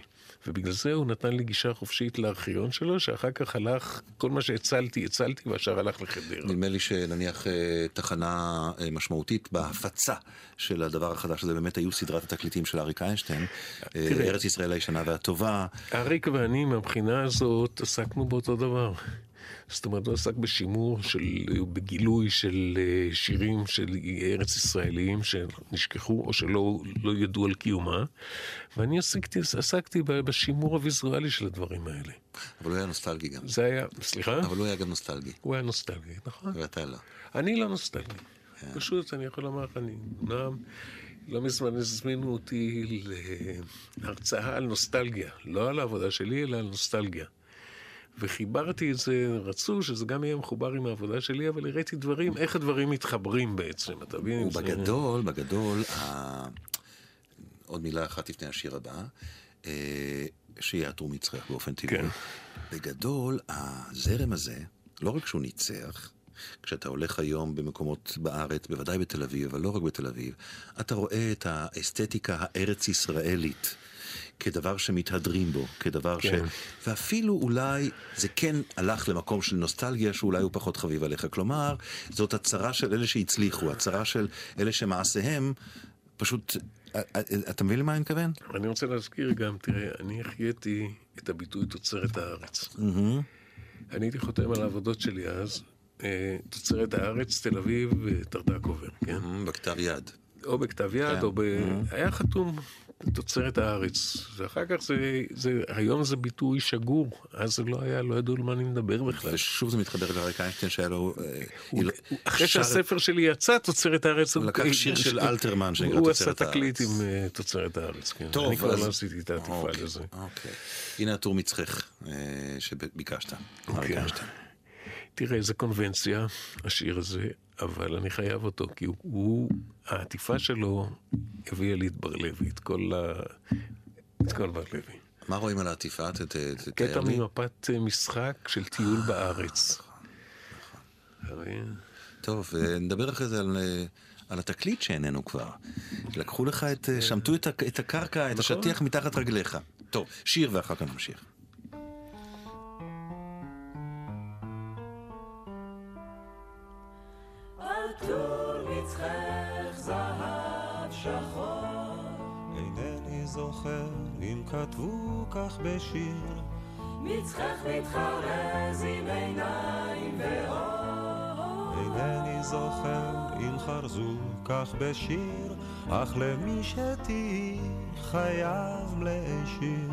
ובגלל זה הוא נתן לי גישה חופשית לארכיון שלו, שאחר כך הלך, כל מה שהצלתי, הצלתי, והשאר הלך לחדרה. נדמה לי שנניח אה, תחנה אה, משמעותית בהפצה של הדבר החדש הזה, באמת היו סדרת התקליטים של אריק איינשטיין, אה, ארץ ישראל הישנה והטובה. אריק ואני, מהבחינה הזאת, עסקנו באותו דבר. זאת אומרת, הוא עסק בשימור, של, בגילוי של אה, שירים של ארץ ישראליים שנשכחו או שלא לא ידעו על קיומה, ואני עסקתי, עסקתי בשימור הוויזואלי של הדברים האלה. אבל הוא היה נוסטלגי גם. זה היה, סליחה? אבל הוא היה גם נוסטלגי. הוא היה נוסטלגי, נכון. ואתה לא. אני לא נוסטלגי. Yeah. כן. פשוט, אני יכול לומר לך, אני אמנם... לא מזמן הזמינו אותי להרצאה על נוסטלגיה, לא על העבודה שלי, אלא על נוסטלגיה. וחיברתי את זה, רצו שזה גם יהיה מחובר עם העבודה שלי, אבל הראיתי דברים, איך הדברים מתחברים בעצם, אתה מבין? ובגדול. בגדול, ה... עוד מילה אחת לפני השיר הבא, אה, שיעתרו מצחך באופן טבעי. כן. בגדול, הזרם הזה, לא רק שהוא ניצח, כשאתה הולך היום במקומות בארץ, בוודאי בתל אביב, אבל לא רק בתל אביב, אתה רואה את האסתטיקה הארץ-ישראלית. כדבר שמתהדרים בו, כדבר כן. ש... ואפילו אולי זה כן הלך למקום של נוסטלגיה שאולי הוא פחות חביב עליך. כלומר, זאת הצהרה של אלה שהצליחו, הצהרה של אלה שמעשיהם פשוט... אתה מבין למה אני מתכוון? אני רוצה להזכיר גם, תראה, אני החייתי את הביטוי תוצרת הארץ. אני הייתי חותם על העבודות שלי אז, אה, תוצרת הארץ, תל אביב, טרדקובר, כן? בכתב יד. או בכתב יד, כן. או ב... היה חתום תוצרת הארץ. ואחר כך זה, זה, היום זה ביטוי שגור, אז זה לא היה, לא ידעו על מה אני מדבר בכלל. ושוב זה מתחבר לאריק איינשטיין שהיה לו... אה, אחרי. שהספר שלי יצא, תוצרת הארץ... הוא לקח שיר של אלתרמן שנקרא תוצרת הארץ. הוא עשה תקליט עם אה, תוצרת הארץ, כן. טוב, אני כבר לא עשיתי את העטיפה אוקיי, לזה. אוקיי. הנה הטור מצחך אה, שביקשת, אריק איינשטיין. תראה, איזה קונבנציה, השיר הזה, אבל אני חייב אותו, כי הוא, הוא העטיפה שלו הביאה לי את בר לוי, את כל, ה... את כל בר לוי. מה רואים על העטיפה? קטע ממפת משחק של טיול בארץ. טוב, נדבר אחרי זה על... על התקליט שאיננו כבר. לקחו לך את, שמטו את, את הקרקע, את נכון. השטיח מתחת רגליך. טוב, שיר ואחר כך נמשיך. זוכר אם כתבו כך בשיר. מצחך מתחרז עם עיניים ואור. אינני זוכר אם חרזו כך בשיר, אך למי שתהי חייב להשאיר.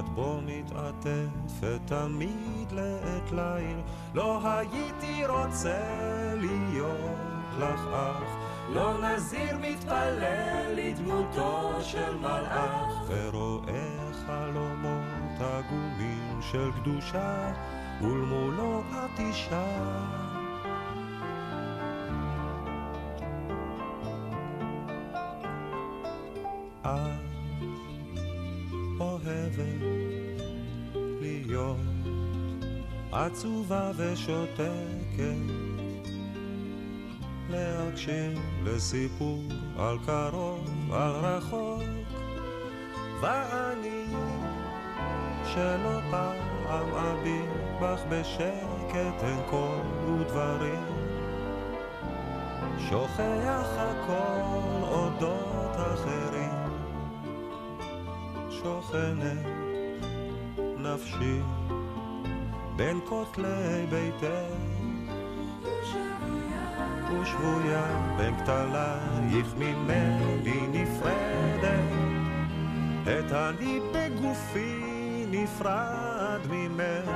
את בו מתעטף ותמיד לעת ליל לא הייתי רוצה להיות לך אח. לא נזיר מתפלל לדמותו של מלאך. ורואה חלומות עגומים של קדושה ולמולו את אישה. את אוהבת להיות עצובה ושותקת. להקשיב לסיפור על קרוב, על רחוק ואני שלא פעם אביט בך בשקט אין קול ודברים. שוכח הכל אודות אחרים שוכנת נפשי בין כותלי ביתך ושבויה בין כתלייך ממני נפרדת. את אני בגופי נפרד ממך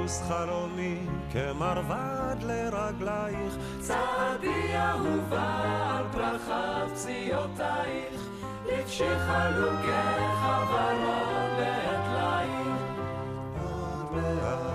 פרוס חלומי כמרבד לרגלייך. צעדי אהובה על פרחת פציעותייך לבשי חלוקך ורוד לעת לייך. עוד מעט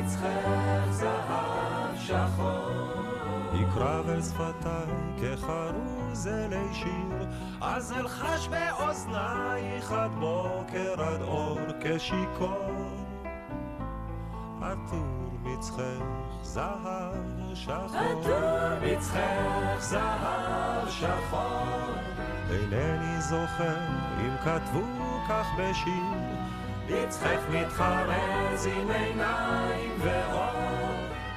מצחך זהב שחור. יקרב אל שפתיי כחרוז אלי שיר, אז אלחש באוזנייך עד בוקר עד אור כשיכור. עטור מצחך זהב שחור. עטור מצחך זהב שחור. אינני זוכר אם כתבו כך בשיר. מצחך מתחרז עם עיניים ואור.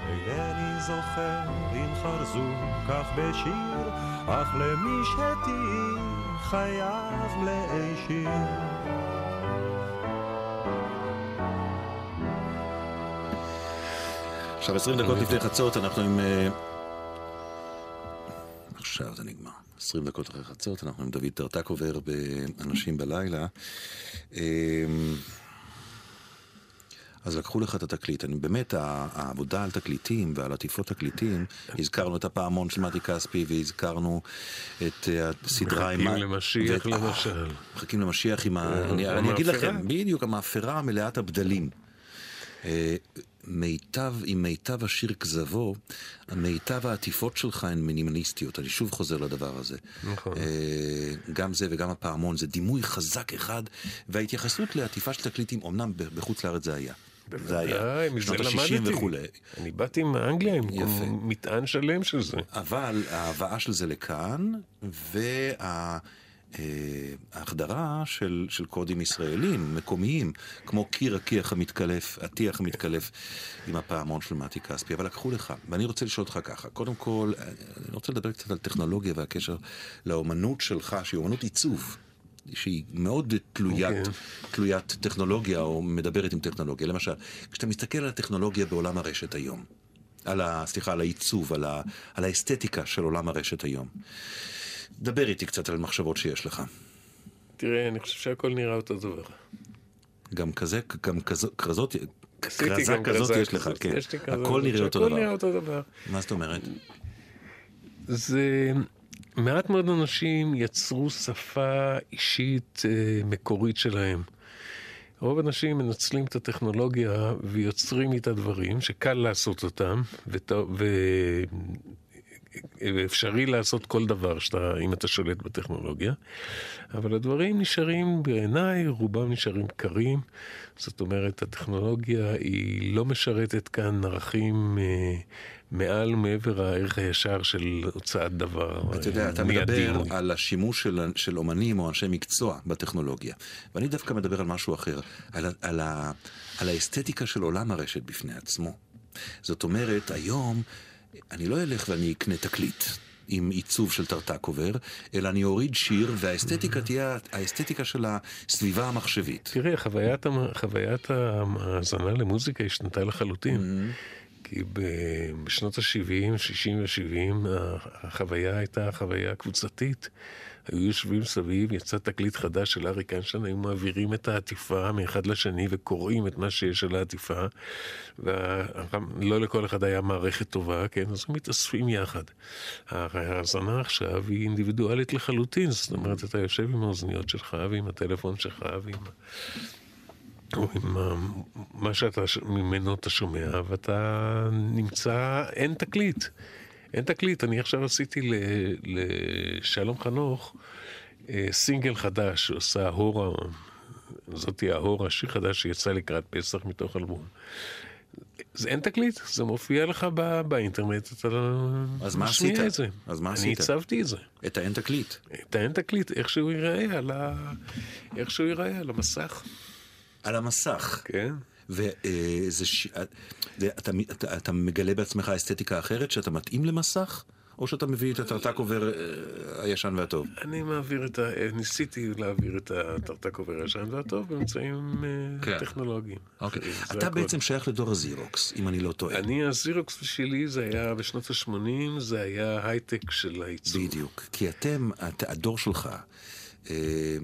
אינני זוכר אם חרזו כך בשיר, אך למי שתהי חייב מלאי שיר. עכשיו 20 דקות לפני חצות, אנחנו עם... אה, עכשיו זה נגמר. 20 דקות אחרי חצות, אנחנו עם דוד טרטקובר באנשים בלילה. אה, אז לקחו לך את התקליט. אני באמת, העבודה על תקליטים ועל עטיפות תקליטים, הזכרנו את הפעמון של מתי כספי והזכרנו את אה, הסדרה עם... מחכים למשיח למשל. מחכים למשיח עם ה... אני, עם אני אגיד. לכם, בדיוק, המאפרה מלאת הבדלים. אה, מיטב, עם מיטב השיר כזבו, מיטב העטיפות שלך הן מינימליסטיות, אני שוב חוזר לדבר הזה. נכון. אה, גם זה וגם הפעמון, זה דימוי חזק אחד, וההתייחסות לעטיפה של תקליטים, אמנם בחוץ לארץ זה היה. זה היה, בוודאי, מזה שנות ה-60 למדתי. וכולי. אני באתי מאנגליה עם יפה. מטען שלם של זה. אבל ההבאה של זה לכאן, וההחדרה של, של קודים ישראלים, מקומיים, כמו קיר הכיח המתקלף, הטיח המתקלף עם הפעמון של מתי כספי, אבל לקחו לך. ואני רוצה לשאול אותך ככה, קודם כל, אני רוצה לדבר קצת על טכנולוגיה והקשר לאומנות שלך, שהיא אומנות עיצוב. שהיא מאוד תלוית, כן. תלוית טכנולוגיה או מדברת עם טכנולוגיה. למשל, כשאתה מסתכל על הטכנולוגיה בעולם הרשת היום, על ה... סליחה, על העיצוב, על, ה, על האסתטיקה של עולם הרשת היום. דבר איתי קצת על מחשבות שיש לך. תראה, אני חושב שהכל נראה אותו דבר. גם כזה, גם כזו, עשיתי כרזה כזאת יש לך, כזאת, כן. יש הכל כזאת. נראה אותו דבר. מה זאת אומרת? זה... מעט מאוד אנשים יצרו שפה אישית אה, מקורית שלהם. רוב האנשים מנצלים את הטכנולוגיה ויוצרים איתה דברים שקל לעשות אותם, ו... אפשרי לעשות כל דבר שאתה, אם אתה שולט בטכנולוגיה, אבל הדברים נשארים בעיניי, רובם נשארים קרים. זאת אומרת, הטכנולוגיה היא לא משרתת כאן ערכים אה, מעל ומעבר הערך הישר של הוצאת דבר. אתה יודע, אתה מדבר על השימוש של, של אומנים או אנשי מקצוע בטכנולוגיה, ואני דווקא מדבר על משהו אחר, על, על, ה, על האסתטיקה של עולם הרשת בפני עצמו. זאת אומרת, היום... אני לא אלך ואני אקנה תקליט. עם עיצוב של טרטק עובר, אלא אני אוריד שיר והאסתטיקה תהיה האסתטיקה של הסביבה המחשבית. תראה, חוויית, חוויית ההאזנה למוזיקה השתנתה לחלוטין. Mm-hmm. כי בשנות ה-70, 60 ו-70, החוויה הייתה חוויה קבוצתית. היו יושבים סביב, יצא תקליט חדש של אריק איינשטיין, היו מעבירים את העטיפה מאחד לשני וקוראים את מה שיש על העטיפה, ולא לכל אחד היה מערכת טובה, כן? אז הם מתאספים יחד. ההאזנה עכשיו היא אינדיבידואלית לחלוטין, זאת אומרת, אתה יושב עם האוזניות שלך ועם הטלפון שלך ועם... עם מה שאתה, ממנו אתה שומע, ואתה נמצא, אין תקליט. אין תקליט, אני עכשיו עשיתי לשלום חנוך אה, סינגל חדש שעושה הורה, זאתי ההורה, שיר חדש שיצא לקראת פסח מתוך אלבום. זה אין תקליט, זה מופיע לך בא, באינטרנט, אתה לא משמיע את זה. אז מה עשית? אני הצבתי את זה. את האין תקליט. את האין תקליט, איך שהוא ייראה על ה... איך שהוא ייראה על המסך. על המסך. כן. וזה ש... אתה, אתה, אתה מגלה בעצמך אסתטיקה אחרת שאתה מתאים למסך? או שאתה מביא את הטרטק עובר אה, הישן והטוב? אני מעביר את ה... ניסיתי להעביר את הטרטק עובר הישן והטוב באמצעים אה, כן. טכנולוגיים. אוקיי. אתה הכל. בעצם שייך לדור הזירוקס, אם אני לא טועה. אני, הזירוקס שלי זה היה בשנות ה-80, זה היה הייטק של העיצוב. בדיוק. כי אתם, הדור שלך, אה,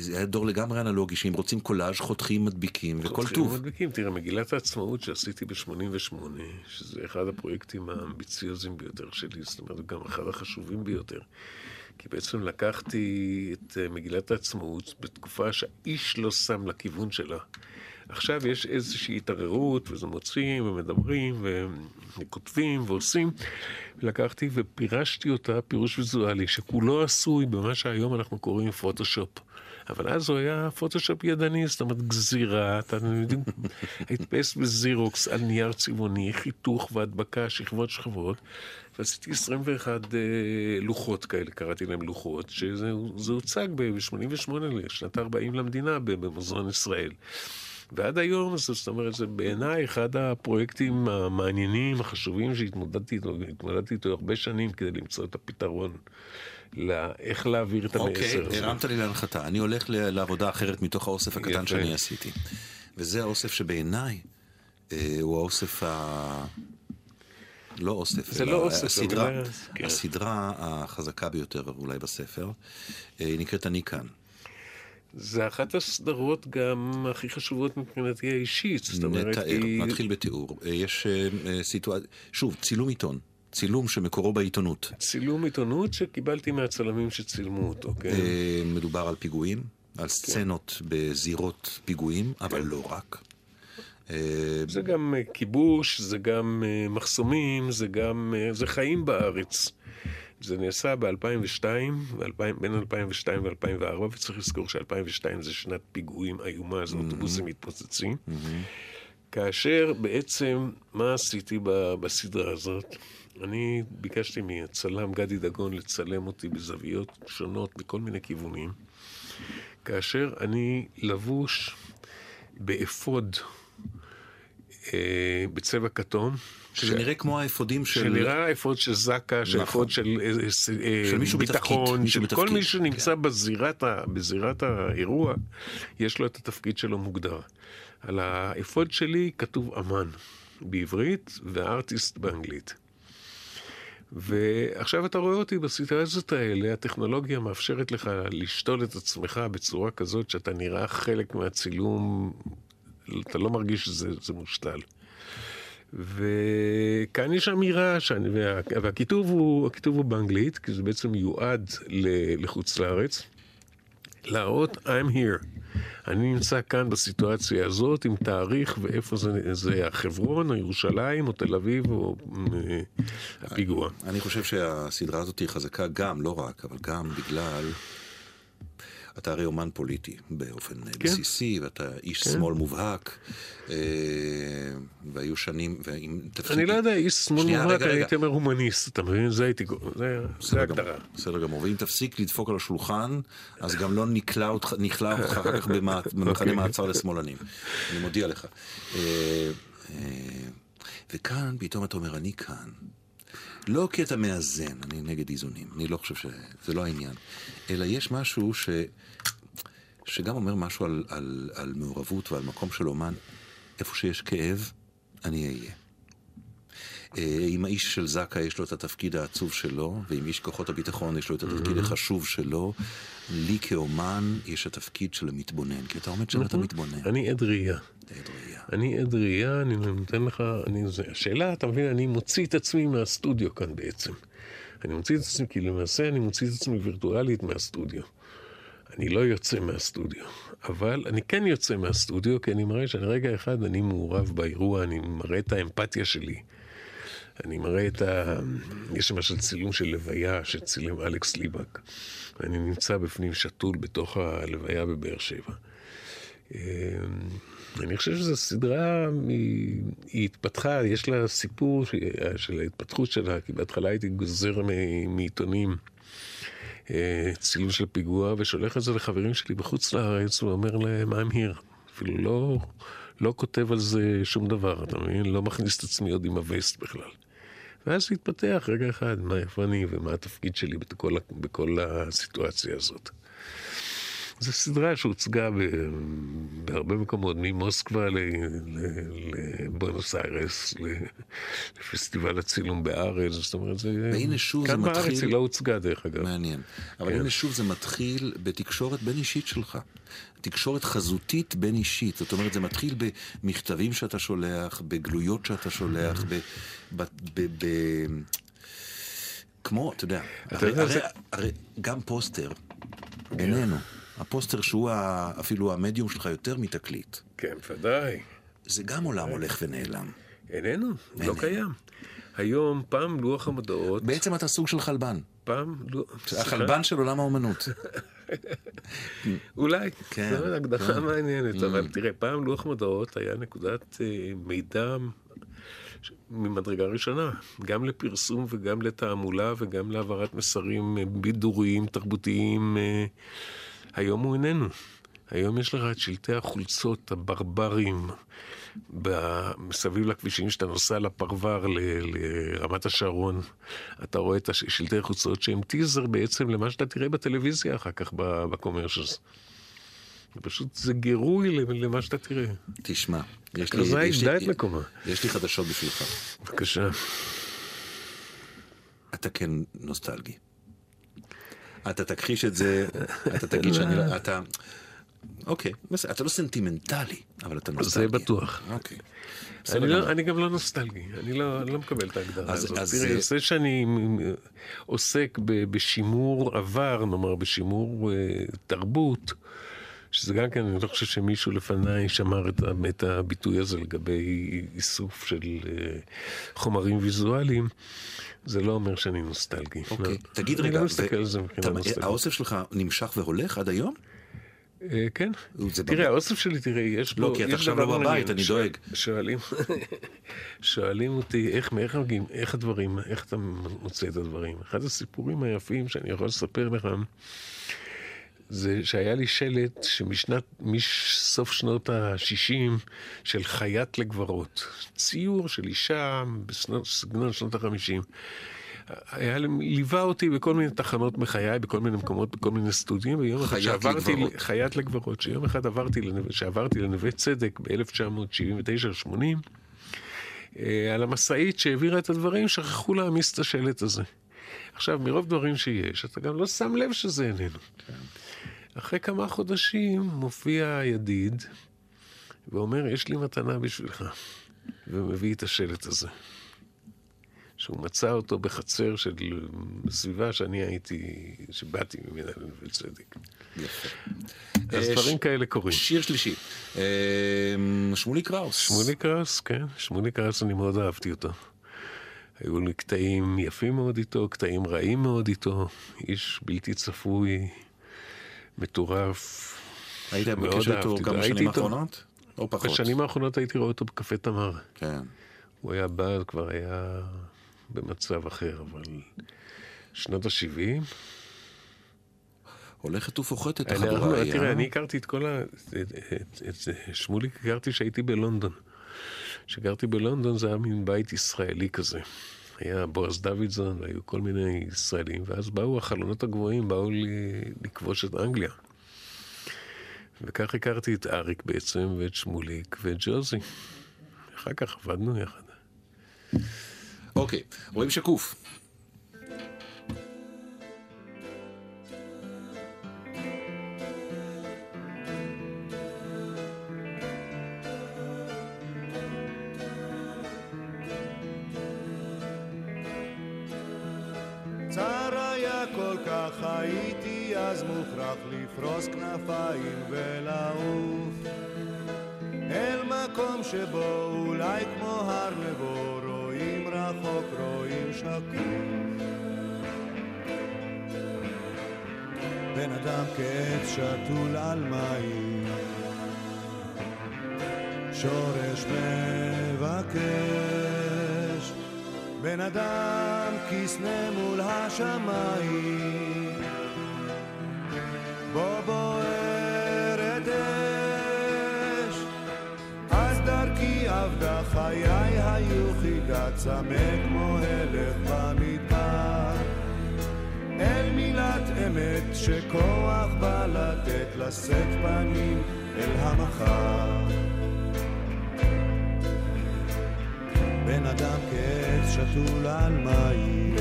זה היה דור לגמרי אנלוגי, שאם רוצים קולאז' חותכים, מדביקים, וכל טוב. חותכים מדביקים. תראה, מגילת העצמאות שעשיתי ב-88, שזה אחד הפרויקטים האמביציוזיים ביותר שלי, זאת אומרת, גם אחד החשובים ביותר. כי בעצם לקחתי את אה, מגילת העצמאות בתקופה שהאיש לא שם לכיוון שלה. עכשיו יש איזושהי התערערות, וזה מוצאים, ומדברים, וכותבים, ועושים. לקחתי ופירשתי אותה פירוש ויזואלי, שכולו עשוי במה שהיום אנחנו קוראים פוטושופ. אבל אז הוא היה פוטושופ ידני, זאת אומרת גזירה, אתה יודעים, הדפס בזירוקס על נייר צבעוני, חיתוך והדבקה, שכבות שכבות. ועשיתי 21 אה, לוחות כאלה, קראתי להם לוחות, שזה הוצג ב-88, לשנת 40 למדינה, במוזיאון ישראל. ועד היום, זאת אומרת, זה בעיניי אחד הפרויקטים המעניינים, החשובים, שהתמודדתי איתו, התמודדתי איתו הרבה שנים כדי למצוא את הפתרון. לאיך להעביר את המסר הזה. אוקיי, הרמת לי להנחתה. אני הולך לעבודה אחרת מתוך האוסף הקטן יפה. שאני עשיתי. וזה האוסף שבעיניי אה, הוא האוסף ה... לא אוסף, זה לא אוסף, הסדרה, אבל... כן. הסדרה החזקה ביותר אולי בספר, אה, היא נקראת אני כאן. זה אחת הסדרות גם הכי חשובות מבחינתי האישית, זאת אומרת, נתאר, היא... נתחיל בתיאור. אה, יש סיטואציה, שוב, צילום עיתון. צילום שמקורו בעיתונות. צילום עיתונות שקיבלתי מהצלמים שצילמו אותו, כן. אה, מדובר על פיגועים, על סצנות כן. בזירות פיגועים, אבל. לא רק. אה, זה גם אה, כיבוש, זה גם מחסומים, זה גם, זה חיים בארץ. זה נעשה ב-2002, בין 2002 ו-2004, וצריך לזכור ש-2002 זה שנת פיגועים איומה, זה אוטובוסים מתפוצצים. כאשר בעצם, מה עשיתי בסדרה הזאת? אני ביקשתי מהצלם גדי דגון לצלם אותי בזוויות שונות בכל מיני כיוונים, כאשר אני לבוש באפוד אה, בצבע כתום. שזה ש... נראה כמו האפודים של... שנראה אפוד של זק"א, של נכון. אפוד של, אה, אה, של מישהו ביטחון, של בתפקיד. כל מי שנמצא כן. בזירת, ה... בזירת האירוע, יש לו את התפקיד שלו מוגדר. על האפוד שלי כתוב אמן בעברית ו artist באנגלית. ועכשיו אתה רואה אותי בסיטואציות האלה, הטכנולוגיה מאפשרת לך לשתול את עצמך בצורה כזאת שאתה נראה חלק מהצילום, אתה לא מרגיש שזה מושתל. וכאן יש אמירה, שאני, וה, והכיתוב הוא, הוא באנגלית, כי זה בעצם מיועד לחוץ לארץ, להראות I'm here. אני נמצא כאן בסיטואציה הזאת עם תאריך ואיפה זה, זה החברון, או ירושלים, או תל אביב, או אה, הפיגוע. אני חושב שהסדרה הזאת היא חזקה גם, לא רק, אבל גם בגלל... אתה הרי אומן פוליטי באופן כן. בסיסי, ואתה איש כן. שמאל מובהק, אה, והיו שנים, ועם תפקיד... אני לא יודע, איש שמאל שנייה, מובהק, רגע, הייתי אומר הומניסט, אתה מבין? זה הייתי... זה, זה הגדרה. בסדר גמור, ואם תפסיק לדפוק על השולחן, אז גם לא נכלא אותך, נכלא אותך אחר כך במחנה אוקיי. מעצר לשמאלנים. אני מודיע לך. אה, אה, וכאן פתאום אתה אומר, אני כאן. לא כי אתה מאזן, אני נגד איזונים, אני לא חושב שזה לא העניין, אלא יש משהו ש... שגם אומר משהו על, על, על מעורבות ועל מקום של אומן. איפה שיש כאב, אני אהיה. אה, אם האיש של זקה יש לו את התפקיד העצוב שלו, ואם איש כוחות הביטחון יש לו את התפקיד mm-hmm. החשוב שלו, לי כאומן יש התפקיד של המתבונן, כי אתה עומד שם אתה מתבונן. אני עד ראייה. אני עד ראייה, אני נותן לך, אני, זה, השאלה, אתה מבין, אני מוציא את עצמי מהסטודיו כאן בעצם. אני מוציא את עצמי, כי למעשה אני מוציא את עצמי וירטואלית מהסטודיו. אני לא יוצא מהסטודיו, אבל אני כן יוצא מהסטודיו, כי אני מראה שלרגע אחד אני מעורב באירוע, אני מראה את האמפתיה שלי. אני מראה את ה... יש למשל צילום של לוויה שצילם אלכס ליבק. ואני נמצא בפנים שתול בתוך הלוויה בבאר שבע. אני חושב שזו סדרה, היא, היא התפתחה, יש לה סיפור של ההתפתחות שלה, כי בהתחלה הייתי גוזר מעיתונים אה, צילום של פיגוע, ושולח את זה לחברים שלי בחוץ לארץ, ואומר להם, I'm here. אפילו לא, לא כותב על זה שום דבר, אתה מבין? לא מכניס את עצמי עוד עם הווסט בכלל. ואז התפתח רגע אחד, מה, איפה אני ומה התפקיד שלי בכל, בכל הסיטואציה הזאת. זו סדרה שהוצגה בהרבה מקומות, ממוסקבה לבונוס איירס, לפסטיבל הצילום בארץ, זאת אומרת, זה... והנה שוב זה מתחיל... כאן בארץ היא לא הוצגה דרך אגב. מעניין. אבל כן. הנה שוב זה מתחיל בתקשורת בין אישית שלך. תקשורת חזותית בין אישית. זאת אומרת, זה מתחיל במכתבים שאתה שולח, בגלויות שאתה שולח, ב... כמו, אתה יודע, הרי, גם פוסטר, בינינו. הפוסטר שהוא אפילו המדיום שלך יותר מתקליט. כן, ודאי. זה גם עולם הולך ונעלם. איננו, לא קיים. היום, פעם לוח המודעות... בעצם אתה סוג של חלבן. פעם... החלבן של עולם האומנות. אולי, כן, זו הגדרה כן. מעניינת, mm. אבל תראה, פעם לוח מודעות היה נקודת אה, מידע ממדרגה ראשונה, גם לפרסום וגם לתעמולה וגם להעברת מסרים אה, בידוריים, תרבותיים. היום הוא איננו. היום יש לך את שלטי החולצות הברברים מסביב לכבישים שאתה נוסע לפרבר לרמת השרון. אתה רואה את שלטי החולצות שהם טיזר בעצם למה שאתה תראה בטלוויזיה אחר כך בקומרשלס. פשוט זה גירוי למה שאתה תראה. תשמע, יש לי, יש, לי, את מקומה. יש לי חדשות בשבילך. בבקשה. אתה כן נוסטלגי. אתה תכחיש את זה, אתה תגיד שאני לא... אתה... אוקיי, בסדר, אתה לא סנטימנטלי, אבל אתה נוסטלגי. זה בטוח. אוקיי. אני, לא, אני גם לא נוסטלגי, אני לא, לא מקבל את ההגדרה אז, הזאת. אז תראה, זה שאני עוסק בשימור עבר, נאמר, בשימור uh, תרבות, שזה גם כן, אני לא חושב שמישהו לפניי שמר את, את הביטוי הזה לגבי איסוף של uh, חומרים ויזואליים. זה לא אומר שאני נוסטלגי. אוקיי, לא. תגיד רגע, לא. האוסף שלך נמשך והולך עד היום? אה, כן. תראה, האוסף שלי, תראה, יש בו... לא, כי אתה עכשיו לא בבית, אני דואג. שואלים, שואלים אותי איך, מאיך מגיעים, איך הדברים, איך אתה מוצא את הדברים. אחד הסיפורים היפים שאני יכול לספר לך, זה שהיה לי שלט שמשנת, מסוף שנות ה-60 של חייט לגברות. ציור של אישה בסגנון שנות ה-50. היה, ליווה אותי בכל מיני תחנות בחיי, בכל מיני מקומות, בכל מיני סטודיו, ויום אחד שעברתי, חייט לגברות, שיום אחד עברתי, שעברתי לנווה צדק ב-1979-80, אה, על המשאית שהעבירה את הדברים, שכחו להעמיס את השלט הזה. עכשיו, מרוב דברים שיש, אתה גם לא שם לב שזה איננו. כן. אחרי כמה חודשים מופיע ידיד ואומר, יש לי מתנה בשבילך, ומביא את השלט הזה. שהוא מצא אותו בחצר של סביבה שאני הייתי, שבאתי ממנה בצדק. יפה. אז אה, דברים כאלה קורים. שיר שלישי. אה, שמולי קראוס. שמולי קראוס, כן, שמולי קראוס, אני מאוד אהבתי אותו. היו לי קטעים יפים מאוד איתו, קטעים רעים מאוד איתו, איש בלתי צפוי, מטורף. היית בקשר איתו כמה שנים האחרונות? או פחות? בשנים האחרונות הייתי רואה אותו בקפה תמר. כן. הוא היה בא, כבר היה במצב אחר, אבל שנות ה-70, הולכת ופוחתת החבורה ההיא, תראה, אה? אני הכרתי את כל ה... את- שמוליק הכרתי שהייתי בלונדון. כשגרתי בלונדון זה היה מין בית ישראלי כזה. היה בועז דוידזון והיו כל מיני ישראלים, ואז באו החלונות הגבוהים, באו לי לכבוש את אנגליה. וכך הכרתי את אריק בעצם, ואת שמוליק, ואת ג'וזי. אחר כך עבדנו יחד. אוקיי, רואים שקוף. לפרוס כנפיים ולעוף. אל מקום שבו אולי כמו הר נבו רואים רחוק רואים שקוף בן אדם כעץ שתול על מים שורש מבקש. בן אדם כסנה מול השמיים בו בוערת צמא כמו הלך במדבר. אל מילת אמת שכוח בא לתת לשאת פנים אל המחר. בן אדם כעץ שתול על מים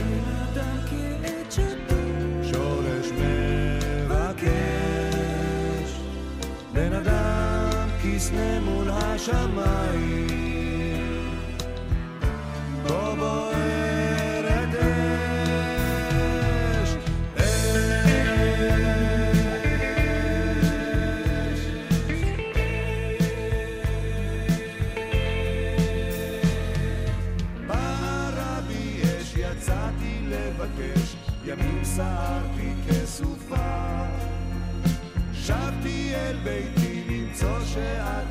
אדם כסנה מול השמיים בו בוערת אש אש ברבי אש יצאתי לבקש, ימים סערתי כסופה. שבתי אל ביתי למצוא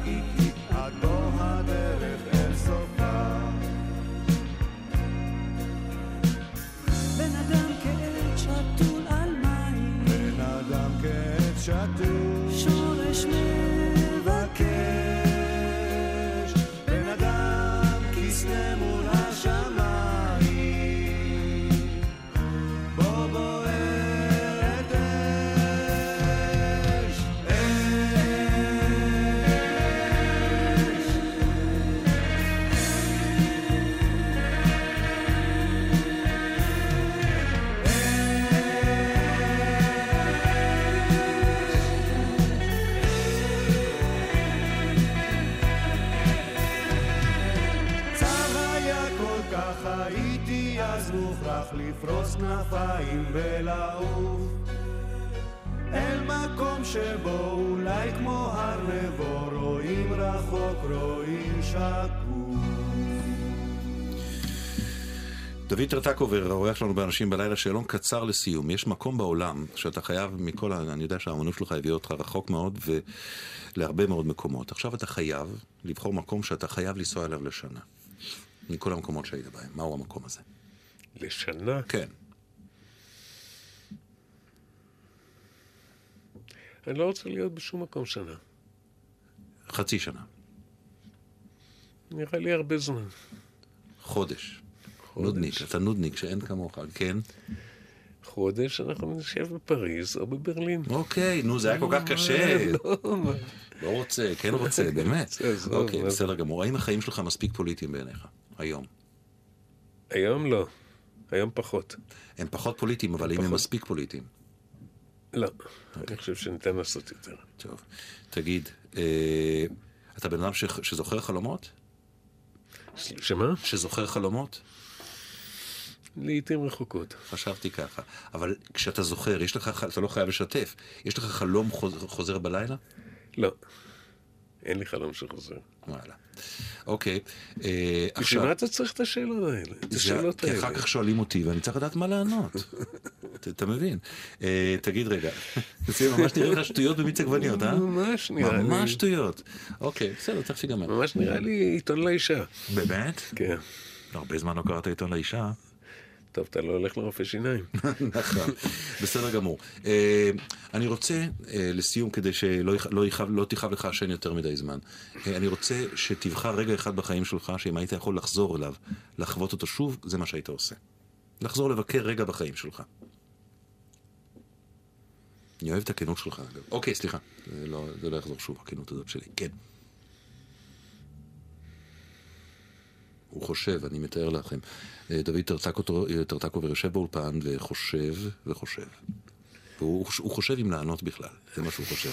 ולעוף אל מקום שבו אולי כמו הר נבו רואים רחוק רואים שקוף דוד טרטקובר, האורח שלנו באנשים בלילה, שאלון קצר לסיום. יש מקום בעולם שאתה חייב מכל ה... אני יודע שהאמנות שלך הביאה אותך רחוק מאוד ולהרבה מאוד מקומות. עכשיו אתה חייב לבחור מקום שאתה חייב לנסוע אליו לשנה. מכל המקומות שהיית בהם. מהו המקום הזה? לשנה, כן. אני לא רוצה להיות בשום מקום שנה. חצי שנה. נראה לי הרבה זמן. חודש. נודניק. אתה נודניק שאין כמוך. כן. חודש אנחנו נשב בפריז או בברלין. אוקיי, נו, זה היה כל כך קשה. לא. לא רוצה, כן רוצה, באמת. אוקיי? בסדר גמור. האם החיים שלך מספיק פוליטיים בעיניך? היום. היום לא. היום פחות. הם פחות פוליטיים, אבל האם הם. מספיק פוליטיים? לא. אני חושב שניתן לעשות יותר. טוב. תגיד, אה, אתה בן אדם שזוכר חלומות? שמה? שזוכר חלומות? לעיתים רחוקות. חשבתי ככה. אבל כשאתה זוכר, יש לך, אתה לא חייב לשתף, יש לך חלום חוזר, חוזר בלילה? לא. אין לי חלום שחוזר. וואלה. אוקיי. אה, בשביל עכשיו, מה אתה צריך את השאלות האלה? את השאלות כי אחר האלה. כך שואלים אותי ואני צריך לדעת מה לענות. אתה- מבין? אה, תגיד רגע, זה ממש נראה לך שטויות במיץ עגבניות, אה? ממש נראה לי. ממש שטויות. אוקיי, בסדר, תכף ייגמר. ממש נראה לי עיתון לאישה. באמת? כן. הרבה זמן לא קראת עיתון לאישה. טוב, אתה לא הולך לרופא שיניים. נכון, בסדר גמור. אה, אני רוצה, אה, לסיום, כדי שלא לא לא תכאב לך השן יותר מדי זמן, אני רוצה שתבחר רגע אחד בחיים שלך, שאם היית יכול לחזור אליו, לחוות אותו שוב, זה מה שהיית עושה. לחזור לבקר רגע בחיים שלך. אני אוהב את הכנות שלך, אגב. אוקיי, סליחה, זה לא, זה לא יחזור שוב, הכנות הזאת שלי. כן. הוא חושב, אני מתאר לכם. אה, דוד טרטקו- אה, טרטקובר יושב באולפן וחושב וחושב. והוא הוא חושב אם לענות בכלל, זה מה שהוא חושב.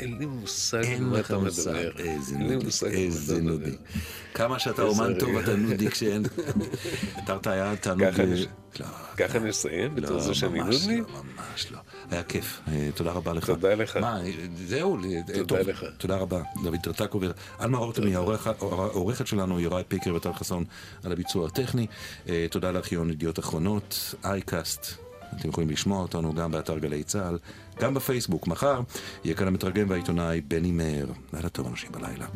אין לי מושג על אין מה אתה מדבר. איזה אין לי נודי, מושג על מה איזה אתה נודי. מדבר. כמה שאתה אומן טוב. אתה נודי כשאין... תרת היה תענוג... ככה לא, נסיים? בתור לא, זה שאני ממש נודניק? לא, ממש לא. היה כיף, אה, תודה רבה לך. תודה לך. מה, אה, זהו, אה, תודה לך. תודה רבה. דוד טרטקובר. עלמה רותם היא העורכת- שלנו, יוראי פיקר וטל חסון על הביצוע הטכני. תודה לארכיון ידיעות אחרונות, אייקאסט. אתם יכולים לשמוע אותנו גם באתר גלי צה"ל, גם בפייסבוק. מחר יהיה כאן המתרגם והעיתונאי בני מאיר. לילה טוב אנשים בלילה.